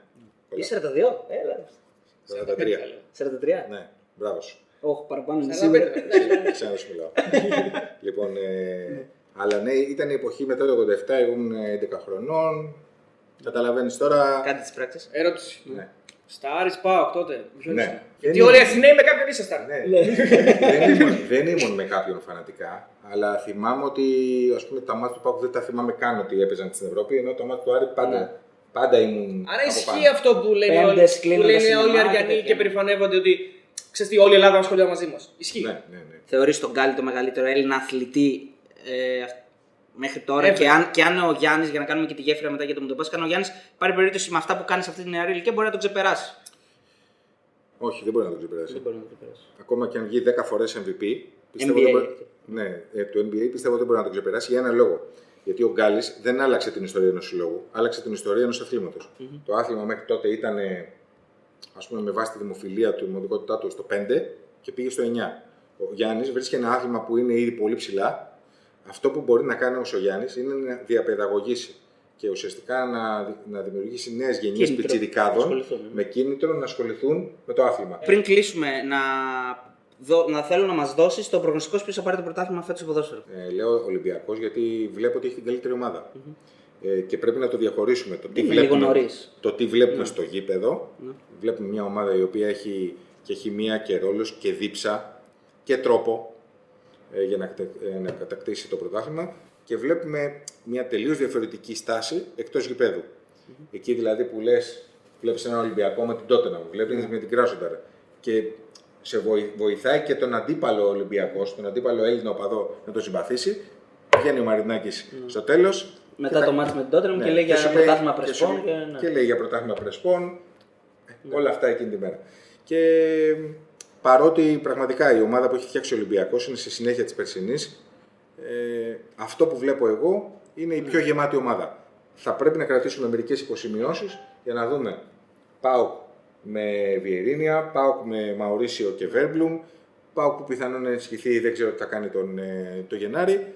Ή 42. Έλα. 43. 43. Ναι, μπράβο σου. Όχι, παραπάνω είναι 45. σίγουρα. Ξένα σου μιλάω. λοιπόν, ε, αλλά ναι, ήταν η εποχή μετά το 87, εγώ ήμουν 11 χρονών. Καταλαβαίνεις τώρα. Κάτι τη πράξη. Ερώτηση. Ναι. Στα Άρης Πάοκ τότε. ποιον Ναι. ήσουν; Δεν Γιατί ήμουν. όλοι οι Αθηναίοι με κάποιον ήσασταν. Ναι. δεν, ήμουν, δεν ήμουν με κάποιον φανατικά, αλλά θυμάμαι ότι ας πούμε, τα μάτια του Πάκου δεν τα θυμάμαι καν ότι έπαιζαν στην Ευρώπη, ενώ το μάτι του Άρη πάντα, Ναι. πάντα ήμουν. Άρα από ισχύει πάνω. αυτό που λένε, όλοι, Πέμπτες, που κλείνοντας λένε σινεμά όλοι οι και Αριανοί τέτοια. και περηφανεύονται ότι ξέρεις τι, όλη η Ελλάδα ασχολείται μαζί μας. Ισχύει. Ναι, ναι, ναι. Θεωρείς τον Γκάλι το μεγαλύτερο Έλληνα αθλητή ε, αυ- μέχρι τώρα. Ε, και, αν, και αν ο Γιάννης, για να κάνουμε και τη γέφυρα μετά για το Μουντομπάσκα, αν ο Γιάννης πάρει περίπτωση με αυτά που κάνει σε αυτή την νεαρή ηλικία, μπορεί να τον ξεπεράσει. Όχι, δεν μπορεί να το ξεπεράσει. Δεν μπορεί να τον ξεπεράσει. Ακόμα και αν βγει 10 φορές MVP, πιστεύω NBA. δεν μπορεί... Ναι, ε, το NBA πιστεύω δεν μπορεί να το ξεπεράσει για ένα λόγο. Γιατί ο Γκάλης δεν άλλαξε την ιστορία ενός συλλόγου, άλλαξε την ιστορία ενός αθλήματος. Το άθλημα μέχρι τότε ήταν, ας πούμε, με βάση τη δημοφιλία του, η δημοτικότητά του στο 5 και πήγε στο 9. Ο Γιάννης βρίσκει ένα άθλημα που είναι ήδη πολύ ψηλά. Αυτό που μπορεί να κάνει όμως ο Γιάννης είναι να διαπαιδαγωγήσει και ουσιαστικά να, να δημιουργήσει νέες γενιές Κίνητρο. Να πιτσιρικάδων ασχοληθούν, ναι. με κίνητρο να ασχοληθούν με το άθλημα. Πριν κλείσουμε, να, δω, να θέλω να μας δώσεις το προγνωστικό σου ποιος θα πάρει το πρωτάθλημα φέτος στο ποδόσφαιρο. Ε, λέω Ολυμπιακός γιατί βλέπω ότι έχει την καλύτερη ομάδα. Ε, και πρέπει να το διαχωρίσουμε. Το τι Είναι βλέπουμε, λίγο νωρίς. το τι βλέπουμε στο γήπεδο. Ναι. Βλέπουμε μια ομάδα η οποία έχει και χημεία και ρόλος και δίψα και τρόπο ε, για να, κατα- ε, να κατακτήσει το πρωτάθλημα και βλέπουμε μια τελείως διαφορετική στάση εκτός γηπέδου. Εκεί δηλαδή που λες, βλέπεις έναν Ολυμπιακό με την Τότενα, βλέπεις με την Κράσονταρ και σε βοη- βοηθάει και τον αντίπαλο Ολυμπιακό, τον αντίπαλο Έλληνο οπαδό να τον συμπαθήσει. Βγαίνει ο Μαρινάκης στο τέλος. Μετά και το τα- μάτς με την Tottenham ναι, και λέει για σου πρωτάθλημα και σου- Πρεσπών. Και, ναι. και λέει για πρωτάθλημα Πρεσπών. Όλα αυτά εκείνη τη μέρα. Και παρότι πραγματικά η ομάδα που έχει φτιάξει ο Ολυμπιακός είναι στη συνέχεια της περσινής, ε, αυτό που βλέπω εγώ είναι η πιο γεμάτη ομάδα. Θα πρέπει να κρατήσουμε μερικές υποσημειώσεις για να δούμε ΠΑΟΚ με Βιερίνια, ΠΑΟΚ με Μαουρίσιο και Βέρμπλουμ, ΠΑΟΚ που πιθανόν να ενισχυθεί, δεν ξέρω τι θα κάνει τον, ε, το Γενάρη ε,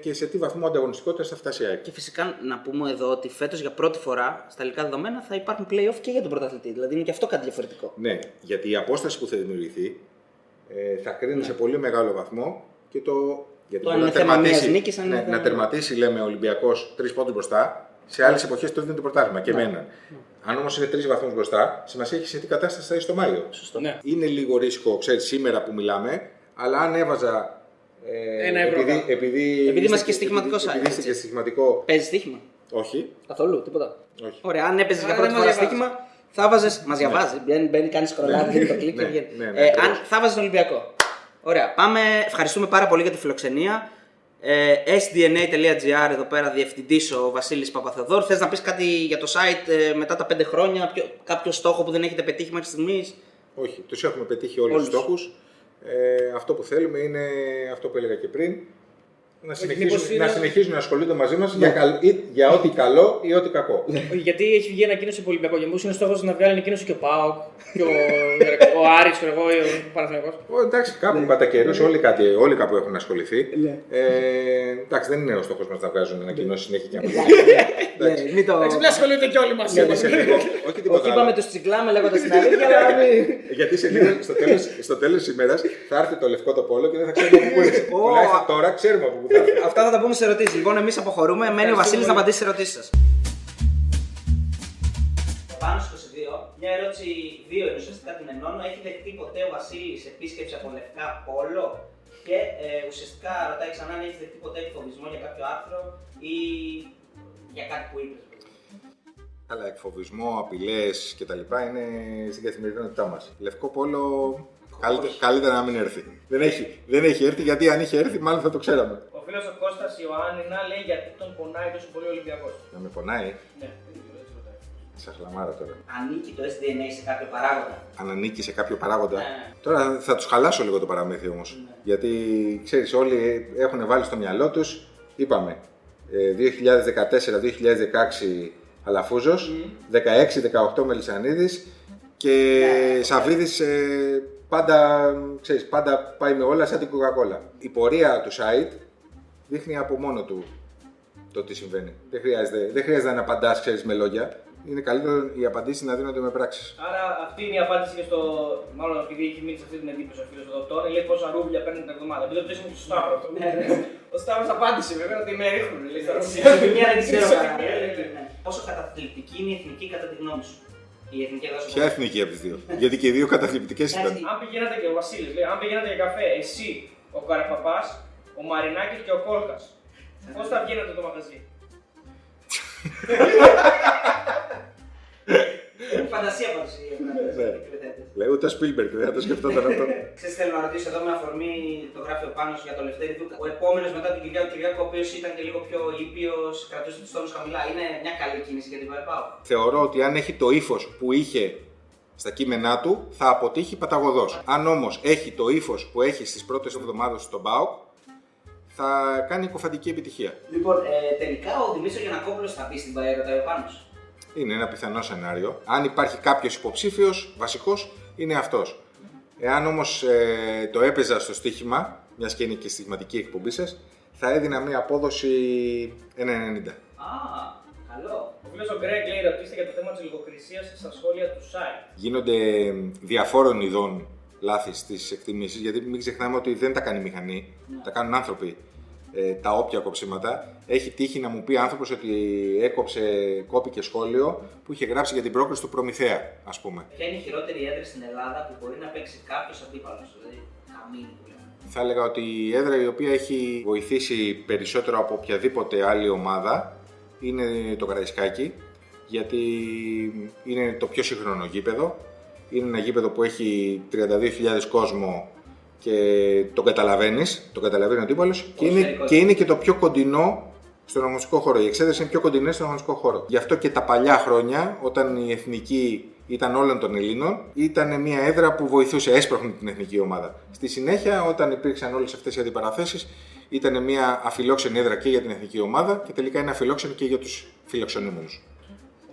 και σε τι βαθμό ανταγωνιστικότητα θα φτάσει η ΑΕΚ. Και φυσικά να πούμε εδώ ότι φέτος για πρώτη φορά στα ελληνικά δεδομένα θα υπάρχουν playoff και για τον πρωταθλητή. Δηλαδή είναι και αυτό κάτι διαφορετικό. Ναι, γιατί η απόσταση που θα δημιουργηθεί ε, θα κρίνει σε πολύ μεγάλο βαθμό και το. Γιατί Το μπορεί αν να είναι θέμα τερματίσει, μιας νίκης, αν είναι ναι, θέμα- να τερματίσει, λέμε, ο Ολυμπιακός τρεις πόντους μπροστά. Σε άλλες εποχές το δίνει το πρωτάθλημα και εμένα. Αν όμως είναι τρεις βαθμούς μπροστά, σημασία έχει σε τι κατάσταση θα είσαι στο Μάιο. Ναι. Είναι λίγο ρίσκο, ξέρεις, σήμερα που μιλάμε, αλλά αν έβαζα. Ε, Ένα ευρώ επειδή, κάτω. επειδή, Επειδή είμαστε και είστε- στοιχηματικό επειδή- site, Επειδή είστε έτσι. και στοιχηματικό. Παίζεις στοίχημα; Όχι. Καθόλου, τίποτα. όχι. Ωραία, αν έπαιζες για Άρα πρώτη δεν φορά μας διαβάζεις. στοίχημα, θα βάζε. Μας διαβάζει. Μπαίνει, μπαίνει κάνεις σκρολάρι, δίνει το κλικ και Ναι, βγαίνει. ναι, ναι, Ε, ακριβώς. αν θα βάζε τον Ολυμπιακό. Ωραία, πάμε. Ευχαριστούμε πάρα πολύ για τη φιλοξενία. Ε, sdna.gr εδώ πέρα διευθυντής ο Βασίλης Παπαθεοδόρ. Θες να πεις κάτι για το site ε, μετά τα 5 χρόνια, ποιο, κάποιο στόχο που δεν έχετε πετύχει μέχρι στιγμής; Όχι, τους έχουμε πετύχει όλους Όλους. τους στόχους. Ε, αυτό που θέλουμε είναι αυτό που έλεγα και πριν. Να συνεχίζουν, μήπως είναι- να, συνεχίζουν να ασχολούνται μαζί μας για, καλ- ή- για ό,τι καλό ή ό,τι κακό. Όχι, γιατί έχει βγει ανακοίνωση από Ολυμπιακό και μήπως είναι στόχος να βγάλει ανακοίνωση και ο Πάοκ και ο, ο Άρης, ξέρω εγώ, ή ο Παναθηναϊκός. Ω, εντάξει, κάπου κατά καιρούς όλοι, κάτι- όλοι κάπου έχουν ασχοληθεί. Ε, εντάξει, δεν είναι ο στόχος μας να βγάζουν ανακοινώσει συνέχεια και να Ναι, μην το. Εντάξει, μην ασχολούνται και όλοι μαζί. Γιατί σε λίγο. Όχι Όχι, τίποτα είπαμε άλλο. του τσιγκλάμε λέγοντας την αλήθεια, αλλά μην. Γιατί σε λίγο, στο τέλος, στο τέλος της ημέρας θα έρθει το λευκό το πόλο και δεν θα ξέρουμε από πού είναι. Ω. Τουλάχιστον τώρα ξέρουμε από πού θα έρθει. *laughs* Αυτά θα τα πούμε σε ερωτήσεις. Λοιπόν, εμείς αποχωρούμε. Μένει ο Βασίλης να απαντήσει σε ερωτήσεις σας. Πάνω στο 22, μια ερώτηση δύο είναι ουσιαστικά την ενώνω. Έχει δεχτεί ποτέ ο Βασίλης επίσκεψη από λευκά πόλο και ε, ουσιαστικά ρωτάει ξανά αν έχει δεχτεί ποτέ εκφοβισμό για κάποιο άρθρο ή για κάτι που είπες. Αλλά εκφοβισμό, απειλές κτλ. είναι στην καθημερινότητά μας. Λευκό πόλο καλύτερα, καλύτερα να μην έρθει. Δεν έχει, δεν έχει έρθει γιατί αν είχε έρθει, μάλλον θα το ξέραμε. Ο φίλος ο Κώστας Ιωάννινα λέει γιατί τον πονάει τόσο πολύ ο Ολυμπιακός. Να με πονάει, Ναι, έτσι ρωτάει. σας χλαμάρα τώρα. Ανήκει το SDNA σε κάποιο παράγοντα; Αν ανήκει σε κάποιο παράγοντα. Ναι. Τώρα θα τους χαλάσω λίγο το παραμύθι όμως. Γιατί ξέρεις, όλοι έχουν βάλει στο μυαλό τους, είπαμε, ε, 2014-2016 Αλαφούζος, 16-18 Μελισανίδης και Σαββίδης ε, πάντα, ξέρεις, πάντα πάει με όλα σαν την Coca-Cola. Η πορεία του site δείχνει από μόνο του το τι συμβαίνει. Δεν χρειάζεται, δεν χρειάζεται να απαντάς, ξέρεις, με λόγια. Είναι καλύτερο οι απαντήσεις να δίνονται με πράξεις. Άρα αυτή είναι η απάντηση και στο. Μάλλον επειδή έχει μείνει σε αυτή την εντύπωση ο φίλος εδώ τώρα, λέει πόσα ρούμπλια παίρνει την εβδομάδα. Επειδή το πτήσαμε και στο Σταύρος. Ο Σταύρος απάντησε βέβαια ότι με ρίχνουν. Λέει στα ρούμπλια. Μια δεν ξέρω Στην καλά. προσωπική, Ναι. Πόσο καταθλιπτική είναι η εθνική κατά τη γνώμη σου; Η εθνική εδώ στο Ποια εθνική από τις δύο; Γιατί και οι δύο καταθλιπτικές ήταν. Έτσι. Αν πηγαίνατε και ο Βασίλης, λέει, αν πηγαίνατε για καφέ, εσύ, ο Καραπαπάς, ο Μαρινάκης και ο Κόλκας. Πώς θα βγαίνατε το μαγαζί; Έχει φαντασία πάντως οι Ναι. εκπαιδευτές. Λέει ούτε ο Σπίλμπεργκ δεν θα το σκεφτόταν αυτό. Ξέρεις, θέλω να ρωτήσω εδώ με αφορμή το γράφει ο Πάνος για το Λευτέρη Δούκα. Ο επόμενος μετά την Κυριάκο Κυριάκο, ο οποίος ήταν και λίγο πιο ήπιος, κρατούσε τους τόνους χαμηλά. Είναι μια καλή κίνηση για την ΠΑΕΠΑΟ. Θεωρώ ότι αν έχει το ύφος που είχε στα κείμενά του, θα αποτύχει παταγωδός. Αν όμως έχει το ύφος που έχει στις πρώτες εβδομάδες στον ΠΑΟΚ, θα κάνει κοφαντική επιτυχία. Λοιπόν, ε, τελικά ο Δημήτρης Γιανακόπουλος θα μπει στην ΠΑΕ, ρωτάει ο Πάνος. Είναι ένα πιθανό σενάριο. Αν υπάρχει κάποιος υποψήφιος, βασικός, είναι αυτός. Εάν όμως ε, το έπαιζα στο στοίχημα, μιας και είναι και στοιχηματική εκπομπή σας, θα έδινα μια απόδοση 1,90. Α, καλό. Ο φίλος ο Γκρέγκ λέει: Ρωτήστε για το θέμα της λογοκρισίας στα σχόλια του site. γίνονται διαφόρων ειδών λάθη στις εκτιμήσεις, γιατί μην ξεχνάμε ότι δεν τα κάνει η μηχανή, τα κάνουν άνθρωποι. Ε, τα όποια κοψίματα. Έχει τύχει να μου πει άνθρωπος ότι έκοψε, κόπηκε σχόλιο που είχε γράψει για την πρόκληση του Προμηθέα, ας πούμε. Ποια είναι η χειρότερη έδρα στην Ελλάδα που μπορεί να παίξει κάποιος αντίπαλος, δηλαδή καμίνη που λέμε. Θα έλεγα ότι η έδρα η οποία έχει βοηθήσει περισσότερο από οποιαδήποτε άλλη ομάδα είναι το Καραϊσκάκι, γιατί είναι το πιο σύγχρονο γήπεδο. Είναι ένα γήπεδο που έχει 32.000 κόσμο και το καταλαβαίνεις, το καταλαβαίνει ο αντίπαλος και, είναι, Ποδοσφαιρικό. και είναι και το πιο κοντινό στον αγωνιστικό χώρο. Οι εξέδρε είναι πιο κοντινέ στον αγωνιστικό χώρο. Γι' αυτό και τα παλιά χρόνια, όταν η εθνική ήταν όλων των Ελλήνων, ήταν μια έδρα που βοηθούσε, έσπροχνε την εθνική ομάδα. Στη συνέχεια, όταν υπήρξαν όλες αυτές οι αντιπαραθέσεις, ήταν μια αφιλόξενη έδρα και για την εθνική ομάδα και τελικά είναι αφιλόξενη και για τους φιλοξενούμενους.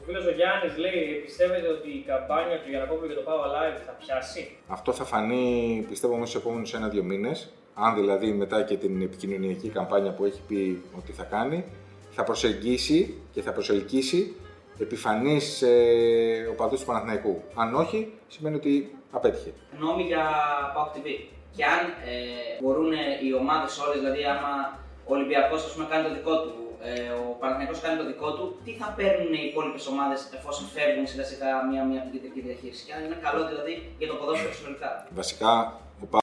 Ο φίλος ο Γιάννης λέει: Πιστεύετε ότι η καμπάνια του Γιανακόπουλου για το Power Live θα πιάσει; Αυτό θα φανεί, πιστεύω, μέσα στου επόμενους ένα-δύο μήνες. Αν δηλαδή μετά και την επικοινωνιακή καμπάνια που έχει πει ότι θα κάνει, θα προσεγγίσει και θα προσελκύσει επιφανείς ε, οπαδούς του Παναθηναϊκού. Αν όχι, σημαίνει ότι απέτυχε. Νόμοι για PAOK TV. και αν ε, μπορούν οι ομάδες όλες, δηλαδή άμα ο Ολυμπιακός κάνει το δικό του, ε, ο Παναθηναϊκός κάνει το δικό του, τι θα παίρνουν οι υπόλοιπες ομάδες εφόσον φεύγουν σιγά σιγά μία-μία από την κεντρική διαχείριση; Και αν είναι καλό δηλαδή για το ποδόσφαιρο συνολικά. Βασικά, ο